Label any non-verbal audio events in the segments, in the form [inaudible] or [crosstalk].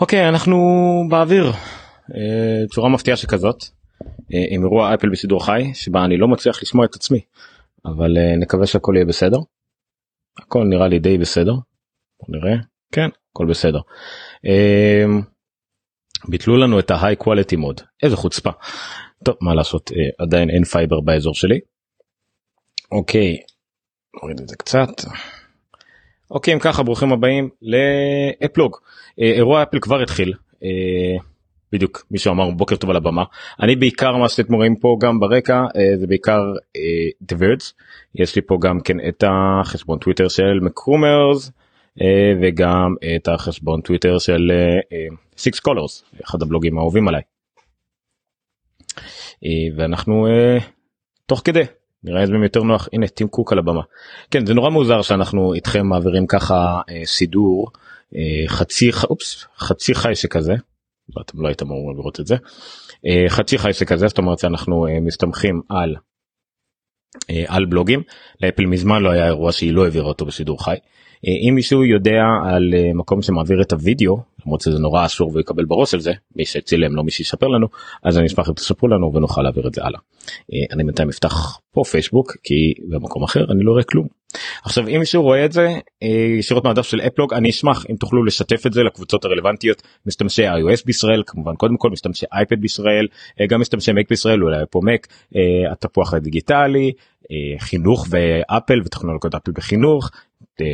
אוקיי אנחנו באוויר אה, צורה מפתיעה שכזאת אה, עם אירוע אפל בשידור חי שבה אני לא מצליח לשמוע את עצמי אבל אה, נקווה שהכל יהיה בסדר. הכל נראה לי די בסדר. נראה כן הכל בסדר. ביטלו לנו את ה-high quality mode איזה חוצפה. טוב מה לעשות עדיין אין פייבר באזור שלי. אוקיי נוריד את זה קצת. אוקיי אם ככה ברוכים הבאים לאפלוג. אירוע אפל כבר התחיל. בדיוק מישהו אמר בוקר טוב על הבמה. אני בעיקר מה שאתם רואים פה גם ברקע אה, זה בעיקר The Verge. יש לי פה גם כן את החשבון טוויטר של MacRumors אה, וגם את החשבון טוויטר של Six uh, Colors אחד הבלוגים האהובים עליי. Uh, ואנחנו uh, תוך כדי נראה איזה יותר נוח הנה טים קוק על הבמה כן זה נורא מוזר שאנחנו איתכם מעבירים ככה uh, סידור uh, חצי אופס, חצי חי שכזה ואתם לא הייתם אמורים לראות את זה. אה, חצי חי שכזה זאת אומרת שאנחנו אה, מסתמכים על אה, על בלוגים לאפל מזמן לא היה אירוע שהיא לא העבירה אותו בשידור חי. אם מישהו יודע על מקום שמעביר את הוידאו למרות שזה נורא אסור ויקבל בראש על זה מי שצילם לא מי שיספר לנו אז אני אשמח אם תספרו לנו ונוכל להעביר את זה הלאה. אני בינתיים אפתח פה פייסבוק כי במקום אחר אני לא רואה כלום. עכשיו אם מישהו רואה את זה אה, ישירות מהדף של אפלוג אני אשמח אם תוכלו לשתף את זה לקבוצות הרלוונטיות משתמשי iOS בישראל כמובן קודם כל משתמשי אייפד בישראל אה, גם משתמשי מק בישראל אולי פה מק אה, התפוח הדיגיטלי חינוך ואפל וטכנולוגיות אפל בחינוך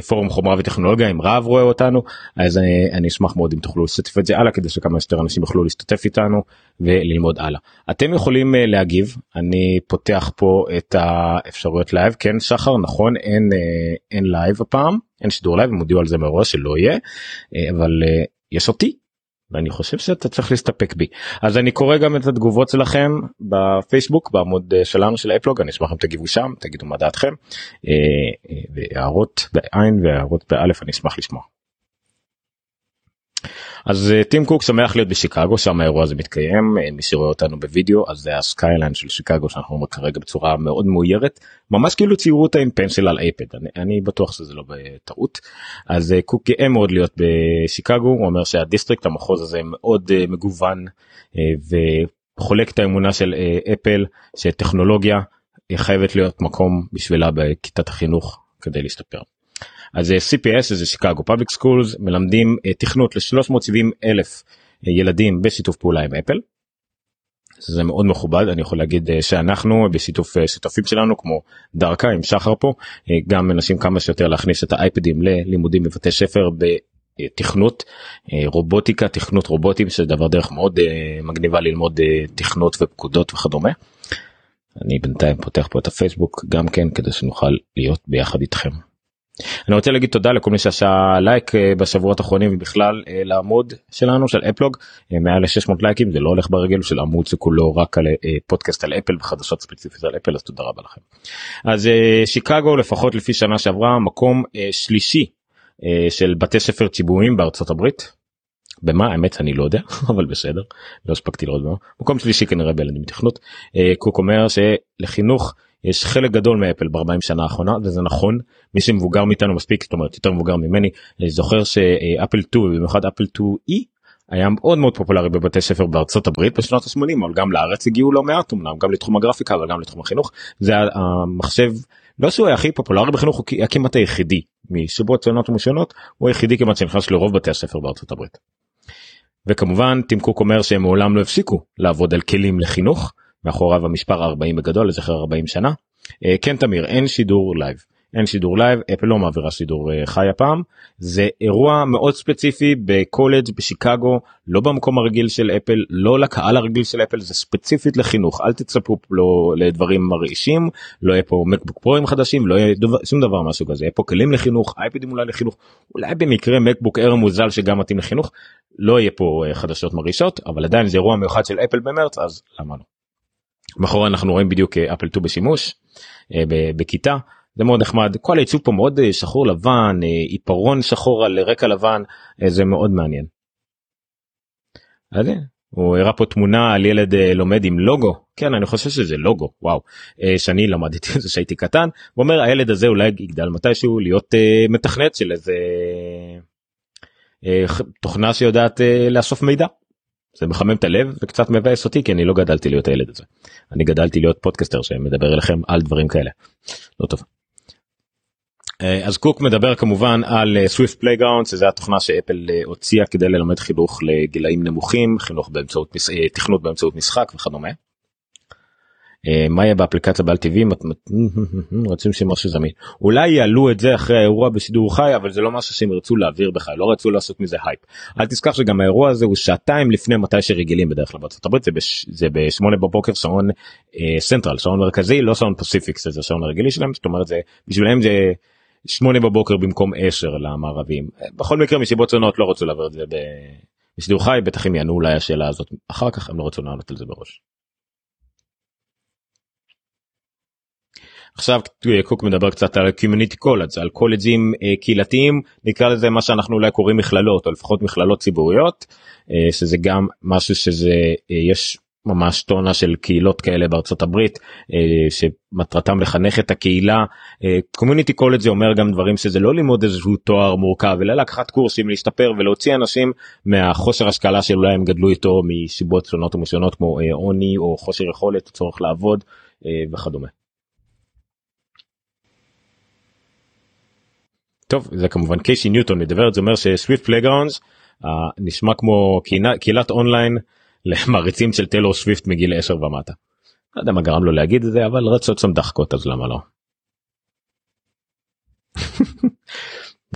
פורום חומרה וטכנולוגיה אם רב רואה אותנו אז אני, אני אשמח מאוד אם תוכלו לשתף את זה הלאה כדי שכמה שיותר אנשים יוכלו להשתתף איתנו וללמוד הלאה. אתם יכולים להגיב. אני פותח פה את האפשרויות live. כן שחר נכון אין אה, אין live הפעם אין שידור live הם הודיעו על זה מראש שלא יהיה אה, אבל אה, יש אותי ואני חושב שאתה צריך להסתפק בי אז אני קורא גם את התגובות שלכם בפייסבוק בעמוד שלנו של אפלוג אני אשמח אם תגיבו שם תגידו מה דעתכם והארות באלף והערות בעין אני אשמח לשמוע. אז אה, טים קוק שמח להיות בשיקגו שם האירוע הזה מתקיים אה, מי שרואה אותנו בווידאו אז זה ה skyline של שיקגו שאנחנו רואים כרגע בצורה מאוד מאוירת ממש כאילו ציירו אותה עם pencil על אייפד אני, אני בטוח שזה לא בטעות אז אה, קוק גאה מאוד להיות בשיקגו הוא אומר שה district המחוז הזה מאוד מגוון וחולק את האמונה של אפל שטכנולוגיה חייבת להיות מקום בשבילה בכיתת החינוך כדי להשתפר. אז CPS זה Chicago Public Schools מלמדים אה, תכנות ל-370 אלף אה, ילדים בשיתוף פעולה עם אפל. זה מאוד מכובד אני יכול להגיד אה, שאנחנו בשיתוף שותפים שלנו כמוך עם שחר פה גם מנסים כמה שיותר להכניס את האייפדים ללימודים בבתי ספר בתכנות רובוטיקה תכנות רובוטים שזה דבר דרך מאוד מגניבה ללמוד תכנות ופקודות וכדומה. אני בינתיים פותח פה את הפייסבוק גם כן כדי שנוכל להיות ביחד איתכם. אני רוצה להגיד תודה לכל מי שעשה לייק אה, בשבועות האחרונים ובכלל אה, לעמוד שלנו של אפלוג אה, מעל ל-600 לייקים זה לא הולך ברגל של עמוד שכולו רק על פודקאסט על אפל וחדשות ספציפיות על אפל אז תודה רבה לכם. אז שיקגו לפחות לפי שנה שעברה מקום שלישי של בתי ספר ציבוריים בארצות הברית. במה האמת אני לא יודע [laughs] אבל בסדר לא הספקתי לראות במה מקום שלישי כנראה בילדים תכנות קוק אומר שלחינוך יש חלק גדול מאפל ב-40 שנה האחרונה וזה נכון מי שמבוגר מאיתנו מספיק זאת אומרת יותר מבוגר ממני זוכר שאפל 2 במיוחד אפל 2e היה מאוד מאוד פופולרי בבתי ספר בארצות הברית בשנות ה-80 אבל גם לארץ הגיעו לא מעט אמנם גם לתחום הגרפיקה אבל גם לתחום החינוך זה המחשב לא שהוא היה הכי פופולרי בחינוך הוא כמעט היחידי מסיבות שונות ומשונות הוא היחידי כמעט שנכנס לרוב בתי הספר בארצות הברית. וכמובן טים קוק אומר שהם מעולם לא הפסיקו לעבוד על כלים לחינוך מאחוריו מספר 40 בגדול לזכר 40 שנה. אה, כן תמיר אין שידור live אין שידור live אפל לא מעבירה שידור אה, חי הפעם זה אירוע מאוד ספציפי בקולג' בשיקגו לא במקום הרגיל של אפל לא לקהל הרגיל של אפל זה ספציפית לחינוך אל תצפו לא לדברים מרעישים לא יהיה פה מקבוק פרוים חדשים לא יהיה דבר, שום דבר משהו כזה יהיה פה כלים לחינוך אייפדים אולי לחינוך אולי במקרה מקבוק אר מוזל שגם מתאים לחינוך לא יהיה פה אה, חדשות מרעישות אבל עדיין זה אירוע מיוחד של אפל במרץ אז למה לא. מאחורי אנחנו רואים בדיוק אפל אה, 2 בשימוש אה, בכיתה זה מאוד נחמד כל הייצוג פה מאוד אה, שחור לבן עיפרון שחור על רקע לבן זה מאוד מעניין. אז הוא הראה פה תמונה על ילד לומד עם לוגו כן אני חושב שזה לוגו וואו שאני למדתי את זה שהייתי קטן הוא אומר הילד הזה אולי יגדל מתישהו להיות מתכנת של איזה תוכנה שיודעת לאסוף מידע. זה מחמם את הלב וקצת מבאס אותי כי אני לא גדלתי להיות הילד הזה. אני גדלתי להיות פודקסטר שמדבר אליכם על דברים כאלה. לא טוב. אה, אז קוק מדבר כמובן על Swift Playground שזה התוכנה שאפל הוציאה כדי ללמד חינוך לגילאים נמוכים חינוך באמצעות תכנות באמצעות משחק וכדומה. אה, מה יהיה באפליקציה בעל טבעי רוצים שמשהו זמין אולי יעלו את זה אחרי האירוע בשידור חי אבל זה לא משהו שהם ירצו להעביר בכלל לא רצו לעשות מזה הייפ. אל תשכח שגם האירוע הזה הוא שעתיים לפני מתי שרגילים בדרך כלל בארצות הברית זה, בש, זה בשמונה בבוקר שעון אה, central שעון מרכזי לא שעון pacific זה שעון הרגיל שלהם זאת אומרת זה בשבילם זה שמונה בבוקר במקום עשר למערבים בכל מקרה מסיבות שונות לא רצו להעביר את זה בשידור חי בטח הם יענו אולי השאלה הזאת אחר כך הם לא רצו לענות על זה בראש. עכשיו קוק מדבר קצת על community college על קולג'ים אה, קהילתיים נקרא לזה מה שאנחנו אולי קוראים מכללות או לפחות מכללות ציבוריות אה, שזה גם משהו שזה אה, יש ממש טונה של קהילות כאלה בארצות הברית שמטרתם לחנך את הקהילה community college זה אומר גם דברים שזה לא ללמוד איזשהו תואר מורכב אלא לקחת קורסים להשתפר ולהוציא אנשים מהחוסר השכלה שאולי הם גדלו איתו מסיבות שונות ומשונות כמו עוני או חוסר יכולת צורך לעבוד וכדומה. טוב זה כמובן קייסי ניוטון מדבר זה אומר ש Swift Playgrounds uh, נשמע כמו קהילה, קהילת אונליין למעריצים של טיילור סוויפט מגיל 10 ומטה. לא יודע מה גרם לו להגיד את זה אבל רצות שם דחקות אז למה לא. [laughs]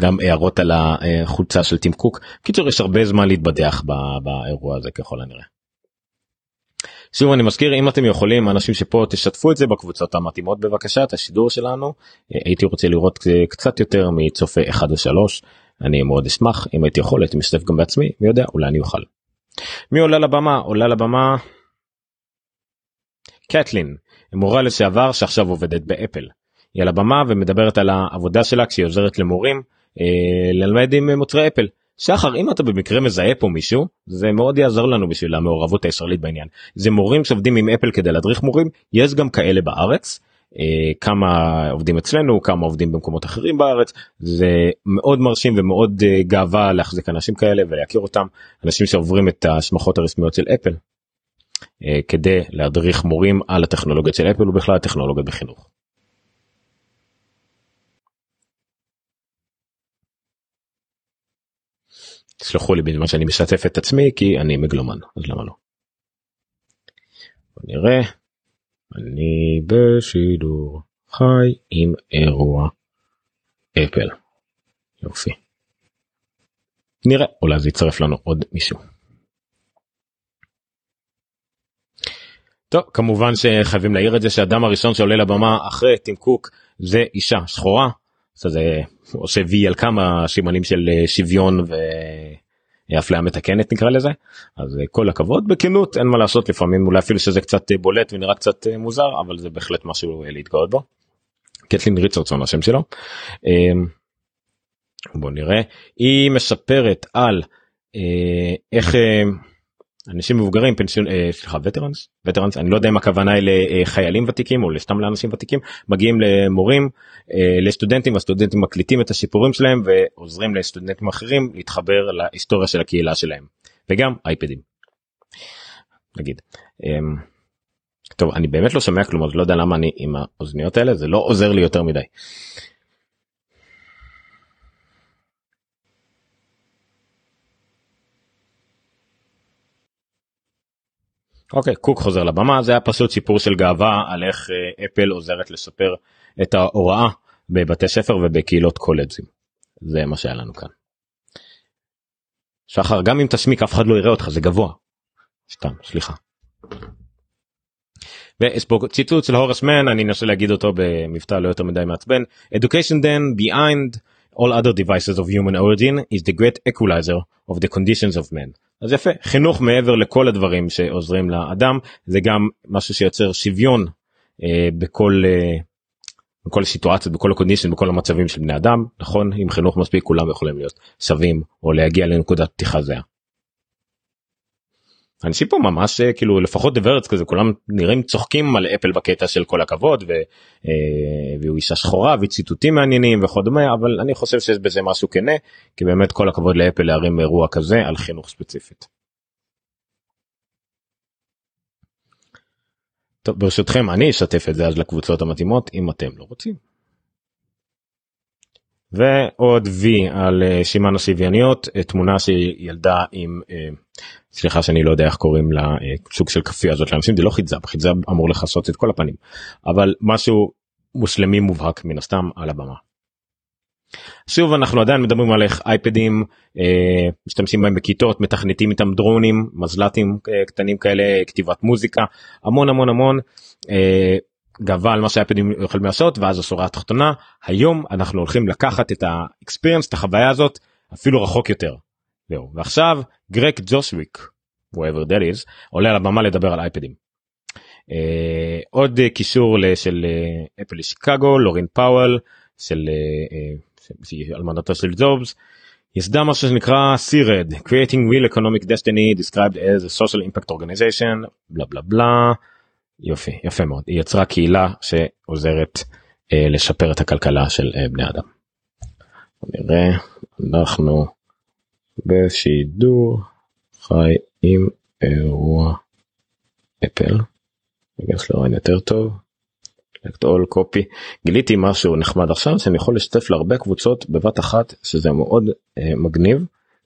גם הערות על החולצה של טים קוק קיצור יש הרבה זמן להתבדח באירוע הזה ככל הנראה. שוב אני מזכיר אם אתם יכולים אנשים שפה תשתפו את זה בקבוצות המתאימות בבקשה את השידור שלנו הייתי רוצה לראות קצת יותר מצופה 1 ו3 אני מאוד אשמח אם הייתי יכול הייתי משתף גם בעצמי מי יודע אולי אני אוכל. מי עולה לבמה עולה לבמה. קטלין מורה לשעבר שעכשיו עובדת באפל. היא על הבמה ומדברת על העבודה שלה כשהיא עוזרת למורים אה, ללמד עם מוצרי אפל. שחר אם אתה במקרה מזהה פה מישהו זה מאוד יעזור לנו בשביל המעורבות הישראלית בעניין זה מורים שעובדים עם אפל כדי להדריך מורים יש גם כאלה בארץ. אה, כמה עובדים אצלנו כמה עובדים במקומות אחרים בארץ זה מאוד מרשים ומאוד אה, גאווה להחזיק אנשים כאלה ולהכיר אותם אנשים שעוברים את השמחות הרשמיות של אפל אה, כדי להדריך מורים על הטכנולוגיות של אפל ובכלל הטכנולוגיות בחינוך. תסלחו לי בזמן שאני משתף את עצמי כי אני מגלומן אז למה לא. נראה אני בשידור חי עם אירוע אפל. יופי. נראה אולי זה יצרף לנו עוד מישהו. טוב כמובן שחייבים להעיר את זה שהאדם הראשון שעולה לבמה אחרי טים קוק זה אישה שחורה. זה עושה וי על כמה שימנים של אה, שוויון ואפליה מתקנת נקרא לזה אז אה, כל הכבוד בכנות אין מה לעשות לפעמים אולי אפילו שזה קצת אה, בולט ונראה קצת מוזר אבל זה בהחלט משהו להתגאות בו. קטלין ריצ'רדסון השם שלו. אמ, בוא נראה היא מספרת על איך. אנשים מבוגרים פנסיון אה, סליחה וטרנס וטרנס אני לא יודע אם הכוונה היא לחיילים ותיקים או סתם לאנשים ותיקים מגיעים למורים אה, לסטודנטים הסטודנטים מקליטים את השיפורים שלהם ועוזרים לסטודנטים אחרים להתחבר להיסטוריה של הקהילה שלהם וגם אייפדים. נגיד. אמ, טוב אני באמת לא שומע כלום אז לא יודע למה אני עם האוזניות האלה זה לא עוזר לי יותר מדי. אוקיי קוק חוזר לבמה זה היה פשוט סיפור של גאווה על איך אה, אפל עוזרת לספר את ההוראה בבתי ספר ובקהילות קולג'ים. זה מה שהיה לנו כאן. שחר גם אם תשמיק אף אחד לא יראה אותך זה גבוה. סתם סליחה. ויש פה ציטוט של הורס מן אני אנסה להגיד אותו במבטא לא יותר מדי מעצבן education then behind all other devices of human origin is the great equalizer of the conditions of men. אז יפה. חינוך מעבר לכל הדברים שעוזרים לאדם זה גם משהו שיוצר שוויון אה, בכל אה, בכל הסיטואציות בכל הקונדישן בכל המצבים של בני אדם. נכון? עם חינוך מספיק כולם יכולים להיות שווים או להגיע לנקודת פתיחה זהה. אנשים פה ממש אה, כאילו לפחות דברץ כזה כולם נראים צוחקים על אפל בקטע של כל הכבוד ו, אה, והוא אישה שחורה וציטוטים מעניינים וכדומה אבל אני חושב שיש בזה משהו כנה כי באמת כל הכבוד לאפל להרים אירוע כזה על חינוך ספציפית. טוב ברשותכם אני אשתף את זה אז לקבוצות המתאימות אם אתם לא רוצים. ועוד וי על אה, שימן השוויוניות תמונה שהיא ילדה עם סליחה שאני לא יודע איך קוראים לסוג של כפייה הזאת לאנשים זה לא חידזאב חידזאב אמור לכסות את כל הפנים אבל משהו מוסלמי מובהק מן הסתם על הבמה. שוב אנחנו עדיין מדברים על איך אייפדים אה, משתמשים בהם בכיתות מתכנתים איתם דרונים מזל"טים אה, קטנים כאלה כתיבת מוזיקה המון המון המון אה, גאווה על מה שהאייפדים יכולים לעשות ואז השורה התחתונה היום אנחנו הולכים לקחת את ה experience את החוויה הזאת אפילו רחוק יותר. זהו ועכשיו Greg Joswiak whoever that is עולה על הבמה לדבר על אייפדים. אה, עוד אה, קישור של אה, אפל לשיקגו לורין פאוול של אה, אלמנתו של ג'ובס. יסדה משהו שנקרא SIRED creating real economic destiny described as a social impact organization בלה בלה בלה יופי יפה מאוד היא יצרה קהילה שעוזרת אה, לשפר את הכלכלה של אה, בני אדם. נראה אנחנו בשידור חי עם אירוע אפל. ניכנס לרעיון יותר טוב. all copy. גיליתי משהו נחמד עכשיו שאני יכול לשתף להרבה קבוצות בבת אחת שזה מאוד אה, מגניב.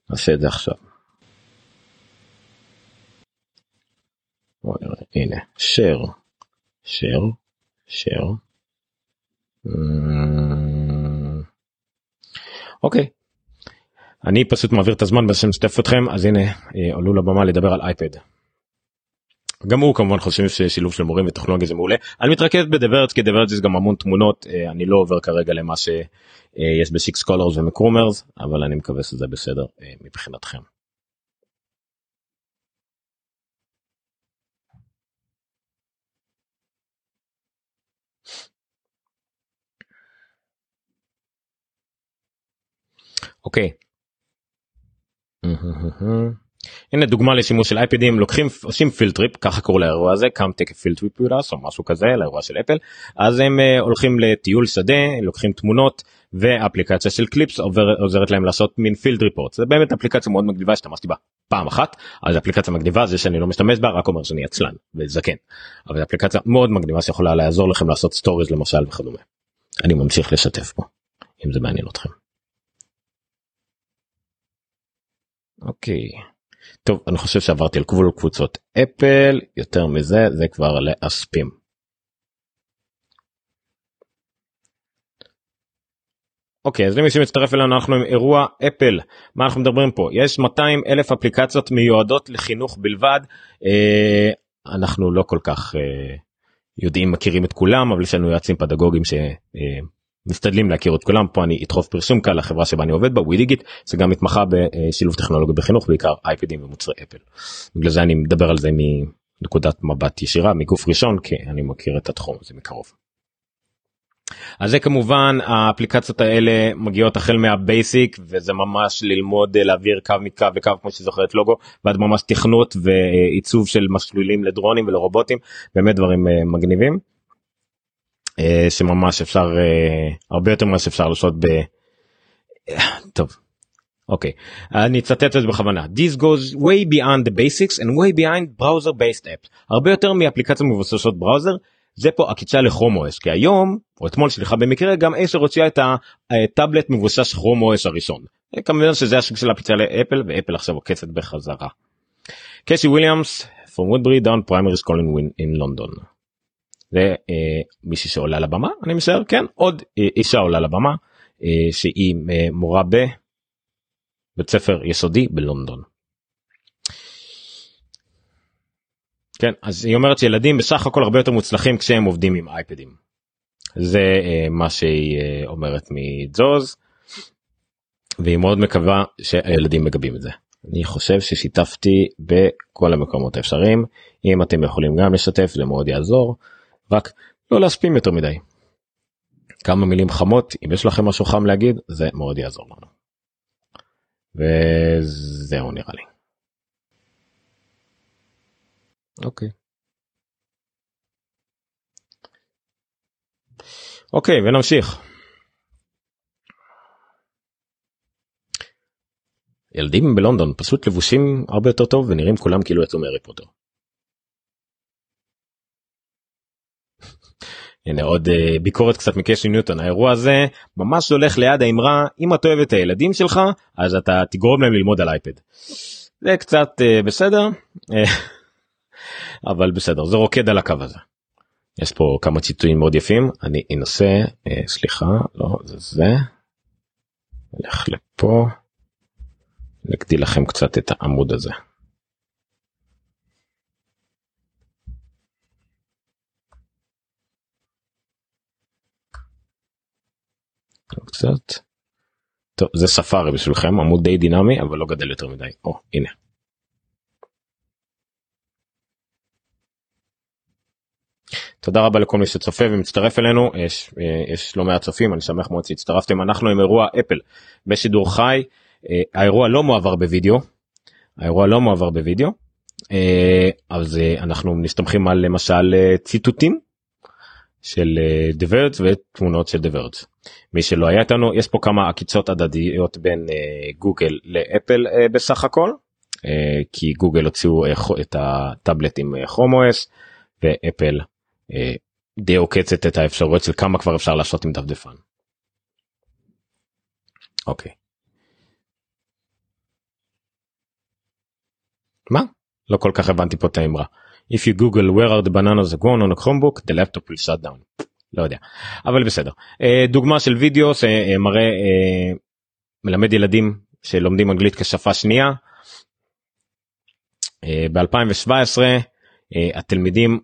נעשה את זה עכשיו. הנה. share. share. share. אוקיי אני פשוט מעביר את הזמן בשביל לשתף אתכם אז הנה אה, עלו לבמה לדבר על אייפד. גם הוא כמובן חושבים ששילוב של מורים וטכנולוגיה זה מעולה. אני מתרכז ב The Verge כי דברץ יש גם המון תמונות אה, אני לא עובר כרגע למה שיש ב Six Colors ו MacRumors אבל אני מקווה שזה בסדר אה, מבחינתכם. אוקיי. הנה דוגמה לשימוש של אייפדים לוקחים עושים field trip ככה קוראים לאירוע הזה come take a field trip או משהו כזה לאירוע של אפל אז הם uh, הולכים לטיול שדה לוקחים תמונות ואפליקציה של קליפס עובר, עוזרת להם לעשות מין field report זה באמת אפליקציה מאוד מגניבה שהשתמשתי בה פעם אחת אז אפליקציה מגניבה זה שאני לא משתמש בה רק אומר שאני עצלן וזקן אבל אפליקציה מאוד מגניבה שיכולה לעזור לכם לעשות stories למשל וכדומה. אני ממשיך לשתף פה אם זה מעניין אתכם. אוקיי. טוב אני חושב שעברתי על גבול קבוצות אפל יותר מזה זה כבר לאספים. אוקיי אז למי שמצטרף אלינו אנחנו עם אירוע אפל מה אנחנו מדברים פה יש 200 אלף אפליקציות מיועדות לחינוך בלבד אה, אנחנו לא כל כך אה, יודעים מכירים את כולם אבל יש לנו יועצים פדגוגיים ש... אה, משתדלים להכיר את כולם פה אני אדחוף פרסום כאן לחברה שבה אני עובד בה ווידיגיט שגם מתמחה בשילוב טכנולוגיה בחינוך בעיקר אייפדים ומוצרי אפל. בגלל זה אני מדבר על זה מנקודת מבט ישירה מגוף ראשון כי אני מכיר את התחום הזה מקרוב. אז זה כמובן האפליקציות האלה מגיעות החל מהבייסיק וזה ממש ללמוד להעביר קו מקו לקו כמו שזוכרת לוגו ועד ממש תכנות ועיצוב של מסלולים לדרונים ולרובוטים באמת דברים אה, מגניבים. אה, שממש אפשר אה, הרבה יותר ממה שאפשר לעשות ב... טוב. אוקיי אני אצטט את זה בכוונה this goes way beyond the basics and way behind browser based apps הרבה יותר מאפליקציות מבוססות בראוזר זה פה עקיצה לכרום אוס כי היום או אתמול סליחה במקרה גם אשר הוציאה את הטאבלט מבוסס כרום אוס הראשון. כמובן שזה השוק של הפיצה לאפל ואפל עכשיו עוקצת בחזרה. קסי וויליאמס from Woodbury down primary school in, in London. זה אה, מישהי שעולה לבמה אני משער כן עוד אה, אישה עולה לבמה אה, שהיא אה, מורה בבית ספר יסודי בלונדון. כן אז היא אומרת שילדים בסך הכל הרבה יותר מוצלחים כשהם עובדים עם אייפדים. זה מה שהיא אומרת מג'וז והיא מאוד מקווה שהילדים מגבים את זה. אני חושב ששיתפתי בכל המקומות האפשריים אם אתם יכולים גם לשתף זה מאוד יעזור. רק לא להספים יותר מדי. כמה מילים חמות אם יש לכם משהו חם להגיד זה מאוד יעזור לנו. וזהו נראה לי. אוקיי. אוקיי ונמשיך. ילדים בלונדון פשוט לבושים הרבה יותר טוב ונראים כולם כאילו יצאו מהרי פוטר. הנה עוד uh, ביקורת קצת מקשי ניוטון האירוע הזה ממש הולך ליד האמרה אם אתה אוהב את הילדים שלך אז אתה תגרום להם ללמוד על אייפד. זה קצת uh, בסדר [laughs] אבל בסדר זה רוקד על הקו הזה. יש פה כמה ציטויים מאוד יפים אני אנסה סליחה לא זה זה. נלך לפה. נגדיל לכם קצת את העמוד הזה. קצת. טוב זה ספארי בשבילכם עמוד די דינמי אבל לא גדל יותר מדי. או הנה. תודה רבה לכל מי שצופה ומצטרף אלינו יש יש לא מעט צופים אני שמח מאוד שהצטרפתם אנחנו עם אירוע אפל בשידור חי אה, האירוע לא מועבר בווידאו. האירוע לא מועבר בווידאו. אה, אז אנחנו מסתמכים על למשל אה, ציטוטים של דברדס ותמונות של דברדס. מי שלא היה איתנו יש פה כמה עקיצות הדדיות בין גוגל לאפל בסך הכל כי גוגל הוציאו את הטאבלט עם כרום אוס ואפל די עוקצת את האפשרויות של כמה כבר אפשר לעשות עם דפדפן. אוקיי. מה? לא כל כך הבנתי פה את האמרה. If you google where are the bananas grown on a chromebook the laptop will shut down. לא יודע אבל בסדר אה, דוגמה של וידאו שמראה אה, מלמד ילדים שלומדים אנגלית כשפה שנייה. אה, ב2017 התלמידים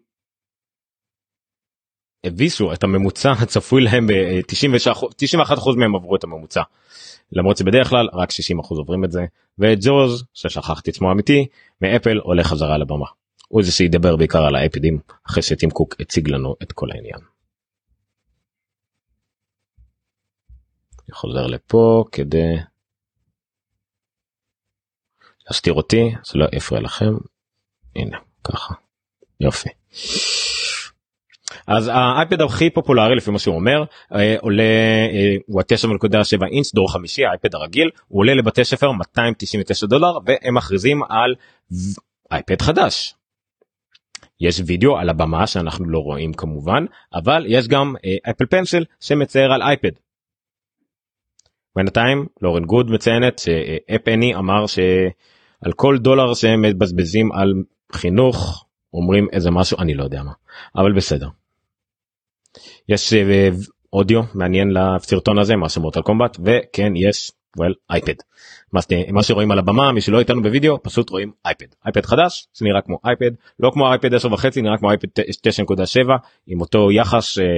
הביסו את הממוצע [laughs] הצפוי להם ב-91% מהם עברו את הממוצע. למרות שבדרך כלל רק 60% עוברים את זה וג'וז ששכחתי את שמו אמיתי מאפל עולה חזרה לבמה. הוא זה שידבר בעיקר על האפידים אחרי שטים קוק הציג לנו את כל העניין. חוזר לפה כדי להסתיר אותי זה לא יפריע לכם הנה ככה יופי. אז האייפד הכי פופולרי לפי מה שהוא אומר אה, עולה אה, הוא ה-9.7 אינץ' דור חמישי האייפד הרגיל הוא עולה לבתי ספר 299 דולר והם מכריזים על אייפד חדש. יש וידאו על הבמה שאנחנו לא רואים כמובן אבל יש גם Apple Pencil שמצייר על אייפד. בינתיים Lauren Goode מציינת שאפ אני אמר שעל כל דולר שהם מבזבזים על חינוך אומרים איזה משהו אני לא יודע מה אבל בסדר. יש אה, אודיו מעניין לסרטון הזה מה שמות על קומבט וכן יש well אייפד מה, שרואים על הבמה מי שלא איתנו בווידאו פשוט רואים אייפד אייפד חדש זה נראה כמו אייפד לא כמו אייפד 10 וחצי נראה כמו אייפד 9.7 עם אותו יחס אה, אה,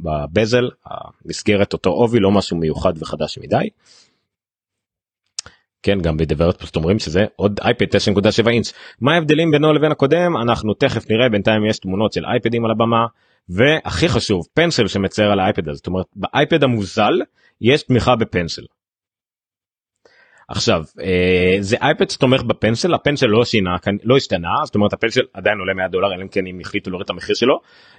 בבזל המסגרת אותו עובי לא משהו מיוחד וחדש מדי. כן גם בדברת פשוט אומרים שזה עוד אייפד 9.7 אינץ' מה ההבדלים בינו לבין הקודם אנחנו תכף נראה בינתיים יש תמונות של אייפדים על הבמה והכי חשוב פנסל שמצייר על האייפד הזה זאת אומרת באייפד המוזל יש תמיכה בפנסל. עכשיו אה, זה אייפד שתומך בפנסל הפנסל לא שינה לא השתנה זאת אומרת הפנסל עדיין עולה 100 דולר אלא אם כן אם החליטו להוריד את המחיר שלו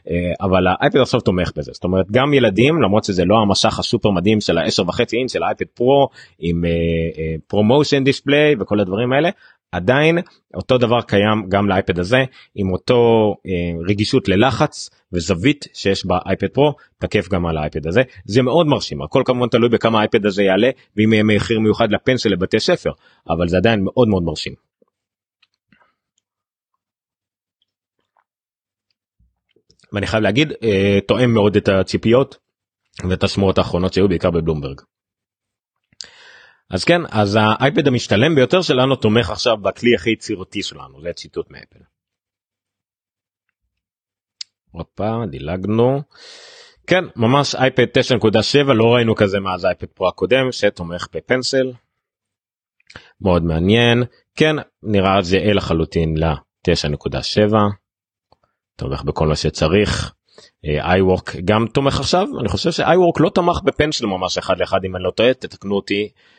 אה, אבל האייפד עכשיו תומך בזה. זאת אומרת גם ילדים למרות שזה לא המשך הסופר מדהים של ה-10 וחצי אינץ' של האייפד פרו עם ProMotion uh, display וכל הדברים האלה עדיין אותו דבר קיים גם לאייפד הזה עם אותו אה, רגישות ללחץ וזווית שיש באייפד פרו תקף גם על האייפד הזה זה מאוד מרשים הכל כמובן תלוי בכמה האייפד הזה יעלה ואם יהיה מחיר מיוחד לפנסיל לבתי ספר אבל זה עדיין מאוד מאוד מרשים. ואני חייב להגיד אה, תואם מאוד את הציפיות ואת השמועות האחרונות שהיו בעיקר בבלומברג. אז כן אז האייפד המשתלם ביותר שלנו תומך עכשיו בכלי הכי יצירתי שלנו זה ציטוט מאפל. הופה דילגנו. כן ממש אייפד 9.7 לא ראינו כזה מאז האייפד פרו הקודם שתומך בפנסל. מאוד מעניין כן נראה זהה לחלוטין ל-9.7 תומך בכל מה שצריך. iWork גם תומך עכשיו אני חושב ש iWork לא תמך ב Pencil ממש אחד לאחד אם אני לא טועה תתקנו אותי אה,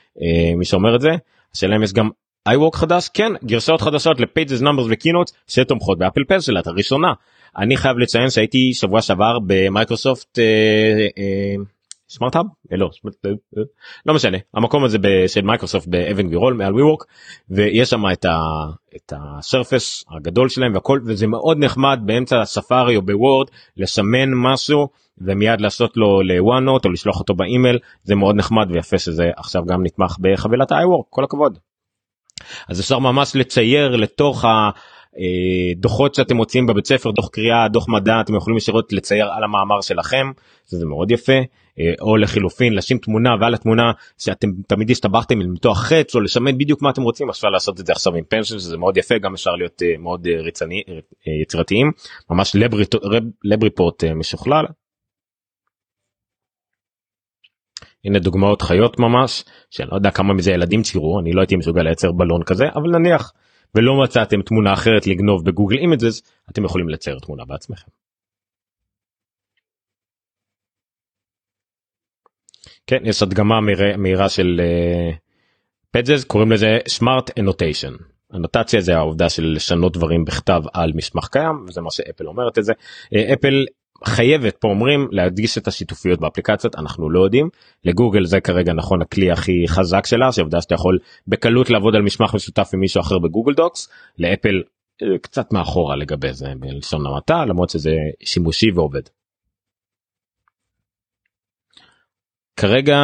מי שאומר את זה השאלה אם יש גם iWork חדש? כן גרסאות חדשות ל Pages Numbers ו Keynote שתומכות ב Apple Pencil את הראשונה. אני חייב לציין שהייתי שבוע שעבר במייקרוסופט Smart Hub לא לא משנה. המקום הזה של מייקרוסופט באבן גבירול מעל WeWork ויש שם את, ה, את הסרפס הגדול שלהם והכל וזה מאוד נחמד באמצע הספארי או בוורד לסמן משהו ומיד לעשות לו לוואנוט או לשלוח אותו באימייל. זה מאוד נחמד ויפה שזה עכשיו גם נתמך בחבילת ה-iWork כל הכבוד. אז אפשר ממש לצייר לתוך הדוחות שאתם מוצאים בבית ספר דוח קריאה דוח מדע אתם יכולים ישירות לצייר על המאמר שלכם. זה מאוד יפה או לחילופין לשים תמונה ועל התמונה שאתם תמיד הסתבכתם למתוח חץ או לסמן בדיוק מה אתם רוצים אפשר לעשות את זה עכשיו עם Pencil שזה מאוד יפה גם אפשר להיות מאוד רצני יצירתיים ממש lab report משוכלל הנה דוגמאות חיות ממש שאני לא יודע כמה מזה ילדים ציירו אני לא הייתי מסוגל לצייר בלון כזה אבל נניח ולא מצאתם תמונה אחרת לגנוב ב Google Images אתם יכולים לצייר תמונה בעצמכם. כן יש הדגמה מהירה של פדזז uh, קוראים לזה smart annotation. אנוטציה זה העובדה של לשנות דברים בכתב על מסמך קיים וזה מה שאפל אומרת את זה אפל חייבת פה אומרים להדגיש את השיתופיות באפליקציות אנחנו לא יודעים לגוגל זה כרגע נכון הכלי הכי חזק שלה שעובדה שאתה יכול בקלות לעבוד על משמח משותף עם מישהו אחר בגוגל דוקס לאפל אה, קצת מאחורה לגבי זה בלשון המעטה למרות שזה שימושי ועובד. כרגע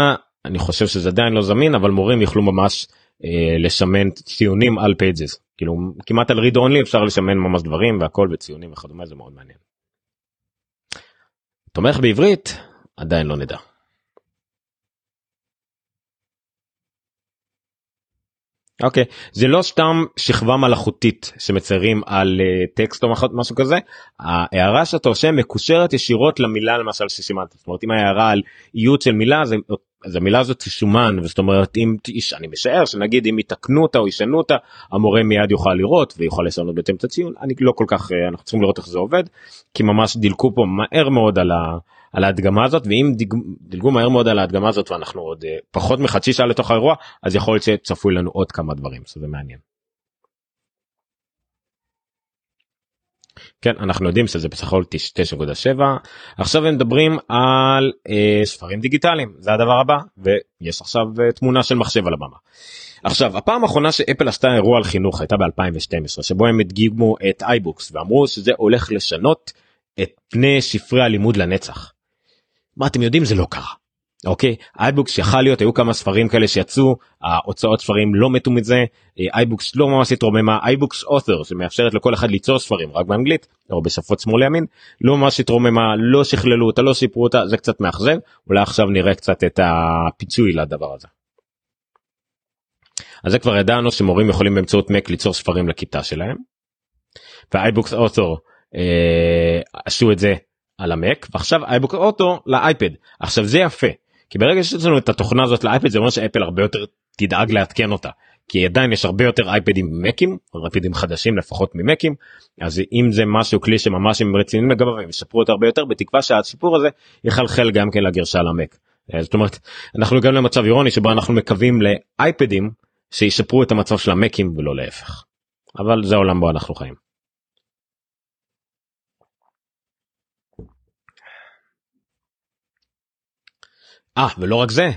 אני חושב שזה עדיין לא זמין אבל מורים יוכלו ממש אה, לסמן ציונים על Pages כאילו כמעט על read only אפשר לסמן ממש דברים והכל וציונים וכדומה זה מאוד מעניין. תומך בעברית עדיין לא נדע. אוקיי okay. זה לא סתם שכבה מלאכותית שמציירים על אה, טקסט או משהו כזה ההערה שאתה רושם מקושרת ישירות למילה למשל שסימנת זאת אומרת אם ההערה על איות של מילה זה אז המילה הזאת תשומן וזאת אומרת אם אני משער שנגיד אם יתקנו אותה או ישנו אותה המורה מיד יוכל לראות ויוכל לשנות בהתאם את הציון אני לא כל כך אה, אנחנו צריכים לראות איך זה עובד כי ממש דילקו פה מהר מאוד על, ה, על ההדגמה הזאת ואם דיג, דילגו מהר מאוד על ההדגמה הזאת ואנחנו עוד אה, פחות מחצי שעה לתוך האירוע אז יכול להיות שצפוי לנו עוד כמה דברים שזה מעניין. כן אנחנו יודעים שזה בסך הכל 9.7 עכשיו הם מדברים על אה, ספרים דיגיטליים זה הדבר הבא ויש עכשיו אה, תמונה של מחשב על הבמה. עכשיו הפעם האחרונה שאפל עשתה אירוע על חינוך הייתה ב2012 שבו הם הדגימו את iBooks ואמרו שזה הולך לשנות את פני ספרי הלימוד לנצח. מה אתם יודעים זה לא קרה. אוקיי iBooks יכל להיות היו כמה ספרים כאלה שיצאו ההוצאות ספרים לא מתו מזה iBooks לא ממש התרוממה iBooks Author שמאפשרת לכל אחד ליצור ספרים רק באנגלית או בשפות שמאל ימין לא ממש התרוממה לא שכללו אותה לא שיפרו אותה זה קצת מאכזב אולי עכשיו נראה קצת את הפיצוי לדבר הזה. אז זה כבר ידענו שמורים יכולים באמצעות מק ליצור ספרים לכיתה שלהם. ו iBooks Author אה, עשו את זה על המק ועכשיו iBooks Author לאייפד עכשיו זה יפה כי ברגע שיש לנו את התוכנה הזאת לאייפד זה אומר שאפל הרבה יותר תדאג לעדכן אותה. כי עדיין יש הרבה יותר אייפדים ממקים, אייפדים חדשים לפחות ממקים, אז אם זה משהו כלי שממש הם רציניים לגביו הם ישפרו אותו הרבה יותר בתקווה שהשיפור הזה יחלחל גם כן לגרשה למק. אה, זאת אומרת אנחנו הגענו למצב אירוני שבו אנחנו מקווים לאייפדים שישפרו את המצב של המקים ולא להפך. אבל זה העולם בו אנחנו חיים. אה ולא רק זה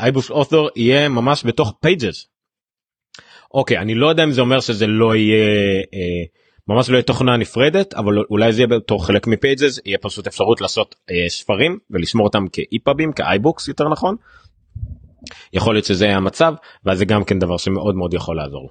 iBooks Author יהיה ממש בתוך Pages. אוקיי אני לא יודע אם זה אומר שזה לא יהיה אה, ממש לא יהיה תוכנה נפרדת אבל אולי זה יהיה בתור חלק מ Pages יהיה פשוט אפשרות לעשות אה, ספרים ולשמור אותם כ EPUBים כ iBooks יותר נכון. יכול להיות שזה המצב ואז זה גם כן דבר שמאוד מאוד יכול לעזור.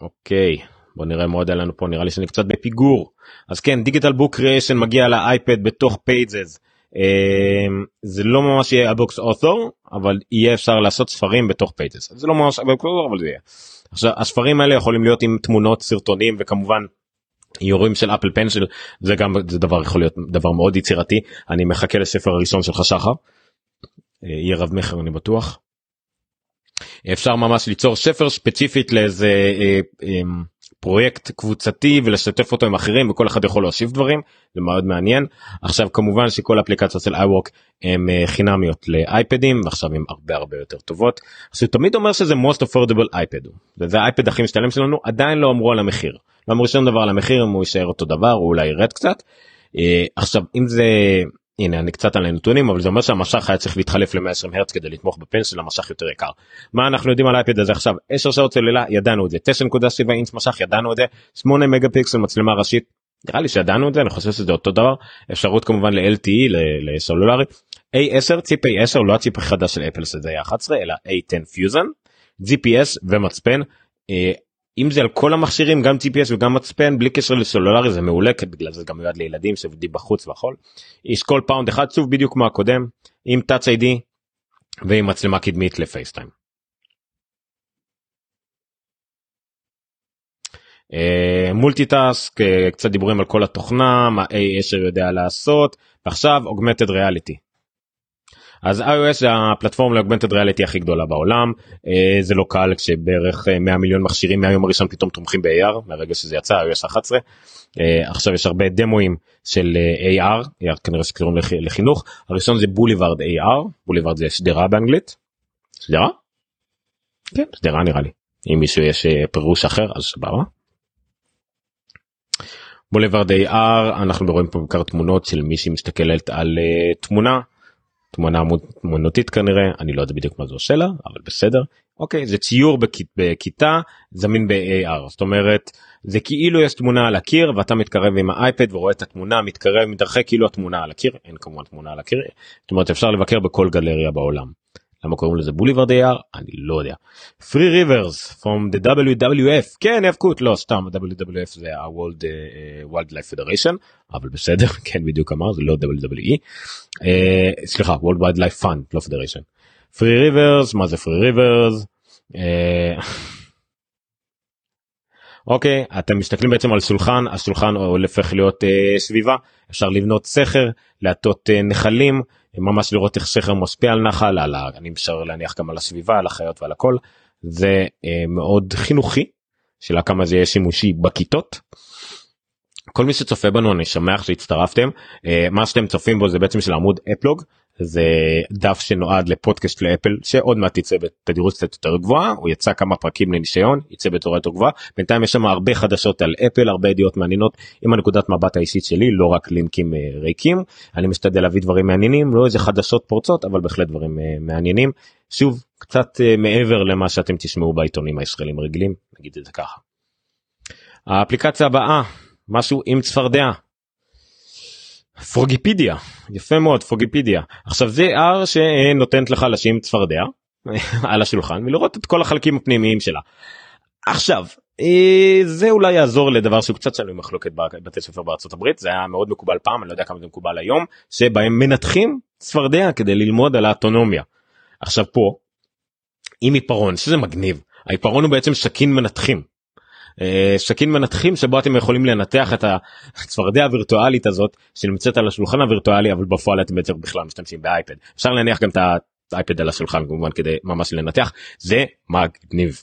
אוקיי בוא נראה מה עוד היה לנו פה נראה לי שאני קצת בפיגור אז כן digital book creation מגיע לאייפד בתוך Pages אמ, זה לא ממש יהיה ה Books Author אבל יהיה אפשר לעשות ספרים בתוך Pages זה לא ממש אבל זה יהיה. עכשיו הספרים האלה יכולים להיות עם תמונות סרטונים וכמובן איורים של Apple Pencil זה גם זה דבר יכול להיות דבר מאוד יצירתי אני מחכה לספר הראשון שלך שחר. אה, יהיה רב מכר אני בטוח. אפשר ממש ליצור ספר ספציפית לאיזה אה, אה, פרויקט קבוצתי ולשתף אותו עם אחרים וכל אחד יכול להוסיף דברים זה מאוד מעניין עכשיו כמובן שכל אפליקציות של iWork הם אה, חינמיות לאייפדים ועכשיו הם הרבה הרבה יותר טובות. אז הוא תמיד אומר שזה most affordable iPad וזה האייפד הכי משתלם שלנו עדיין לא אמרו על המחיר לא אמרו שום דבר על המחיר אם הוא יישאר אותו דבר או אולי ירד קצת. אה, עכשיו אם זה הנה אני קצת על הנתונים אבל זה אומר שהמשך היה צריך להתחלף ל-120 הרץ כדי לתמוך בפנס של המשך יותר יקר. מה אנחנו יודעים על האייפד הזה עכשיו? 10 שעות סוללה ידענו את זה. 9.7 אינץ' מסך ידענו את זה. 8 מגה פיקסל מצלמה ראשית נראה לי שידענו את זה אני חושב שזה אותו דבר. אפשרות כמובן ל-LTE לסלולרי. A10 צ'יפ A10 לא הצ'יפ החדש של אפל שזה היה 11 אלא A10 Fusion GPS ומצפן. אה, אם זה על כל המכשירים גם GPS וגם מצפן בלי קשר לסלולרי זה מעולה כי בגלל זה גם מיועד לילדים שעובדים בחוץ והכל. ישקול פאונד אחד שוב בדיוק כמו הקודם עם touch id ועם מצלמה קדמית ל FaceTime. multitask אה, קצת דיבורים על כל התוכנה מה A10 יודע לעשות ועכשיו augmented reality אז iOS זה הפלטפורמה ל augmented reality הכי גדולה בעולם אה, זה לא קל כשבערך 100 אה, מיליון מכשירים מהיום הראשון פתאום תומכים ב-AR מהרגע שזה יצא iOS 11 אה, עכשיו יש הרבה דמואים של AR, כנראה שקוראים לחינוך הראשון זה בוליברד AR בוליברד זה שדרה באנגלית. שדרה? כן שדרה נראה לי אם מישהו יש פירוש אחר אז סבבה. בוליברד AR אנחנו רואים פה בעיקר תמונות של מישהי מסתכלת על תמונה תמונה מונוטית כנראה אני לא יודע בדיוק מה זה עושה לה אבל בסדר אוקיי זה ציור בכיתה זמין ב-AR זאת אומרת זה כאילו יש תמונה על הקיר ואתה מתקרב עם האייפד ורואה את התמונה מתקרב מתרחק כאילו התמונה על הקיר אין כמובן תמונה על הקיר זאת אומרת אפשר לבקר בכל גלריה בעולם. למה קוראים לזה בוליברד AR אני לא יודע. Free Rivers from the WWF כן האבקות לא סתם WWF זה ה-World uh, Wildlife Federation אבל בסדר [laughs] כן בדיוק אמר זה לא WWE uh, סליחה World Wildlife Fund לא Federation. Free Rivers מה זה Free Rivers. Uh, אוקיי okay, אתם מסתכלים בעצם על שולחן השולחן הופך להיות uh, סביבה אפשר לבנות סכר להטות uh, נחלים ממש לראות איך שכר משפיע על נחל על אני אפשר להניח גם על הסביבה על החיות ועל הכל. זה אה, מאוד חינוכי שאלה כמה זה יהיה שימושי בכיתות. כל מי שצופה בנו אני שמח שהצטרפתם. אה, מה שאתם צופים בו זה בעצם של עמוד אפלוג זה דף שנועד לפודקאסט לאפל שעוד מעט יצא בתדירות קצת יותר גבוהה הוא יצא כמה פרקים לניסיון יצא בצורה יותר גבוהה. בינתיים יש שם הרבה חדשות על אפל הרבה ידיעות מעניינות עם הנקודת מבט האישית שלי לא רק לינקים אה, ריקים. אני משתדל להביא דברים מעניינים לא איזה חדשות פורצות אבל בהחלט דברים אה, מעניינים. שוב קצת אה, מעבר למה שאתם תשמעו בעיתונים הישראלים רגילים נגיד את זה ככה. האפליקציה הבאה משהו עם צפרדע פרוגיפידיה יפה מאוד פרוגיפידיה עכשיו זה R שנותנת לך לשים צפרדע [laughs] על השולחן ולראות את כל החלקים הפנימיים שלה. עכשיו אה, זה אולי יעזור לדבר שהוא קצת שנוי מחלוקת בבתי ספר בארצות הברית זה היה מאוד מקובל פעם אני לא יודע כמה זה מקובל היום שבהם מנתחים צפרדע כדי ללמוד על האוטונומיה. עכשיו פה עם עיפרון שזה מגניב העיפרון הוא בעצם סכין מנתחים אה, סכין מנתחים שבו אתם יכולים לנתח את הצפרדע הווירטואלית הזאת שנמצאת על השולחן הווירטואלי אבל בפועל אתם בעצם בכלל משתמשים באייפד. אפשר להניח גם את האייפד על השולחן כמובן כדי ממש לנתח. זה מגניב.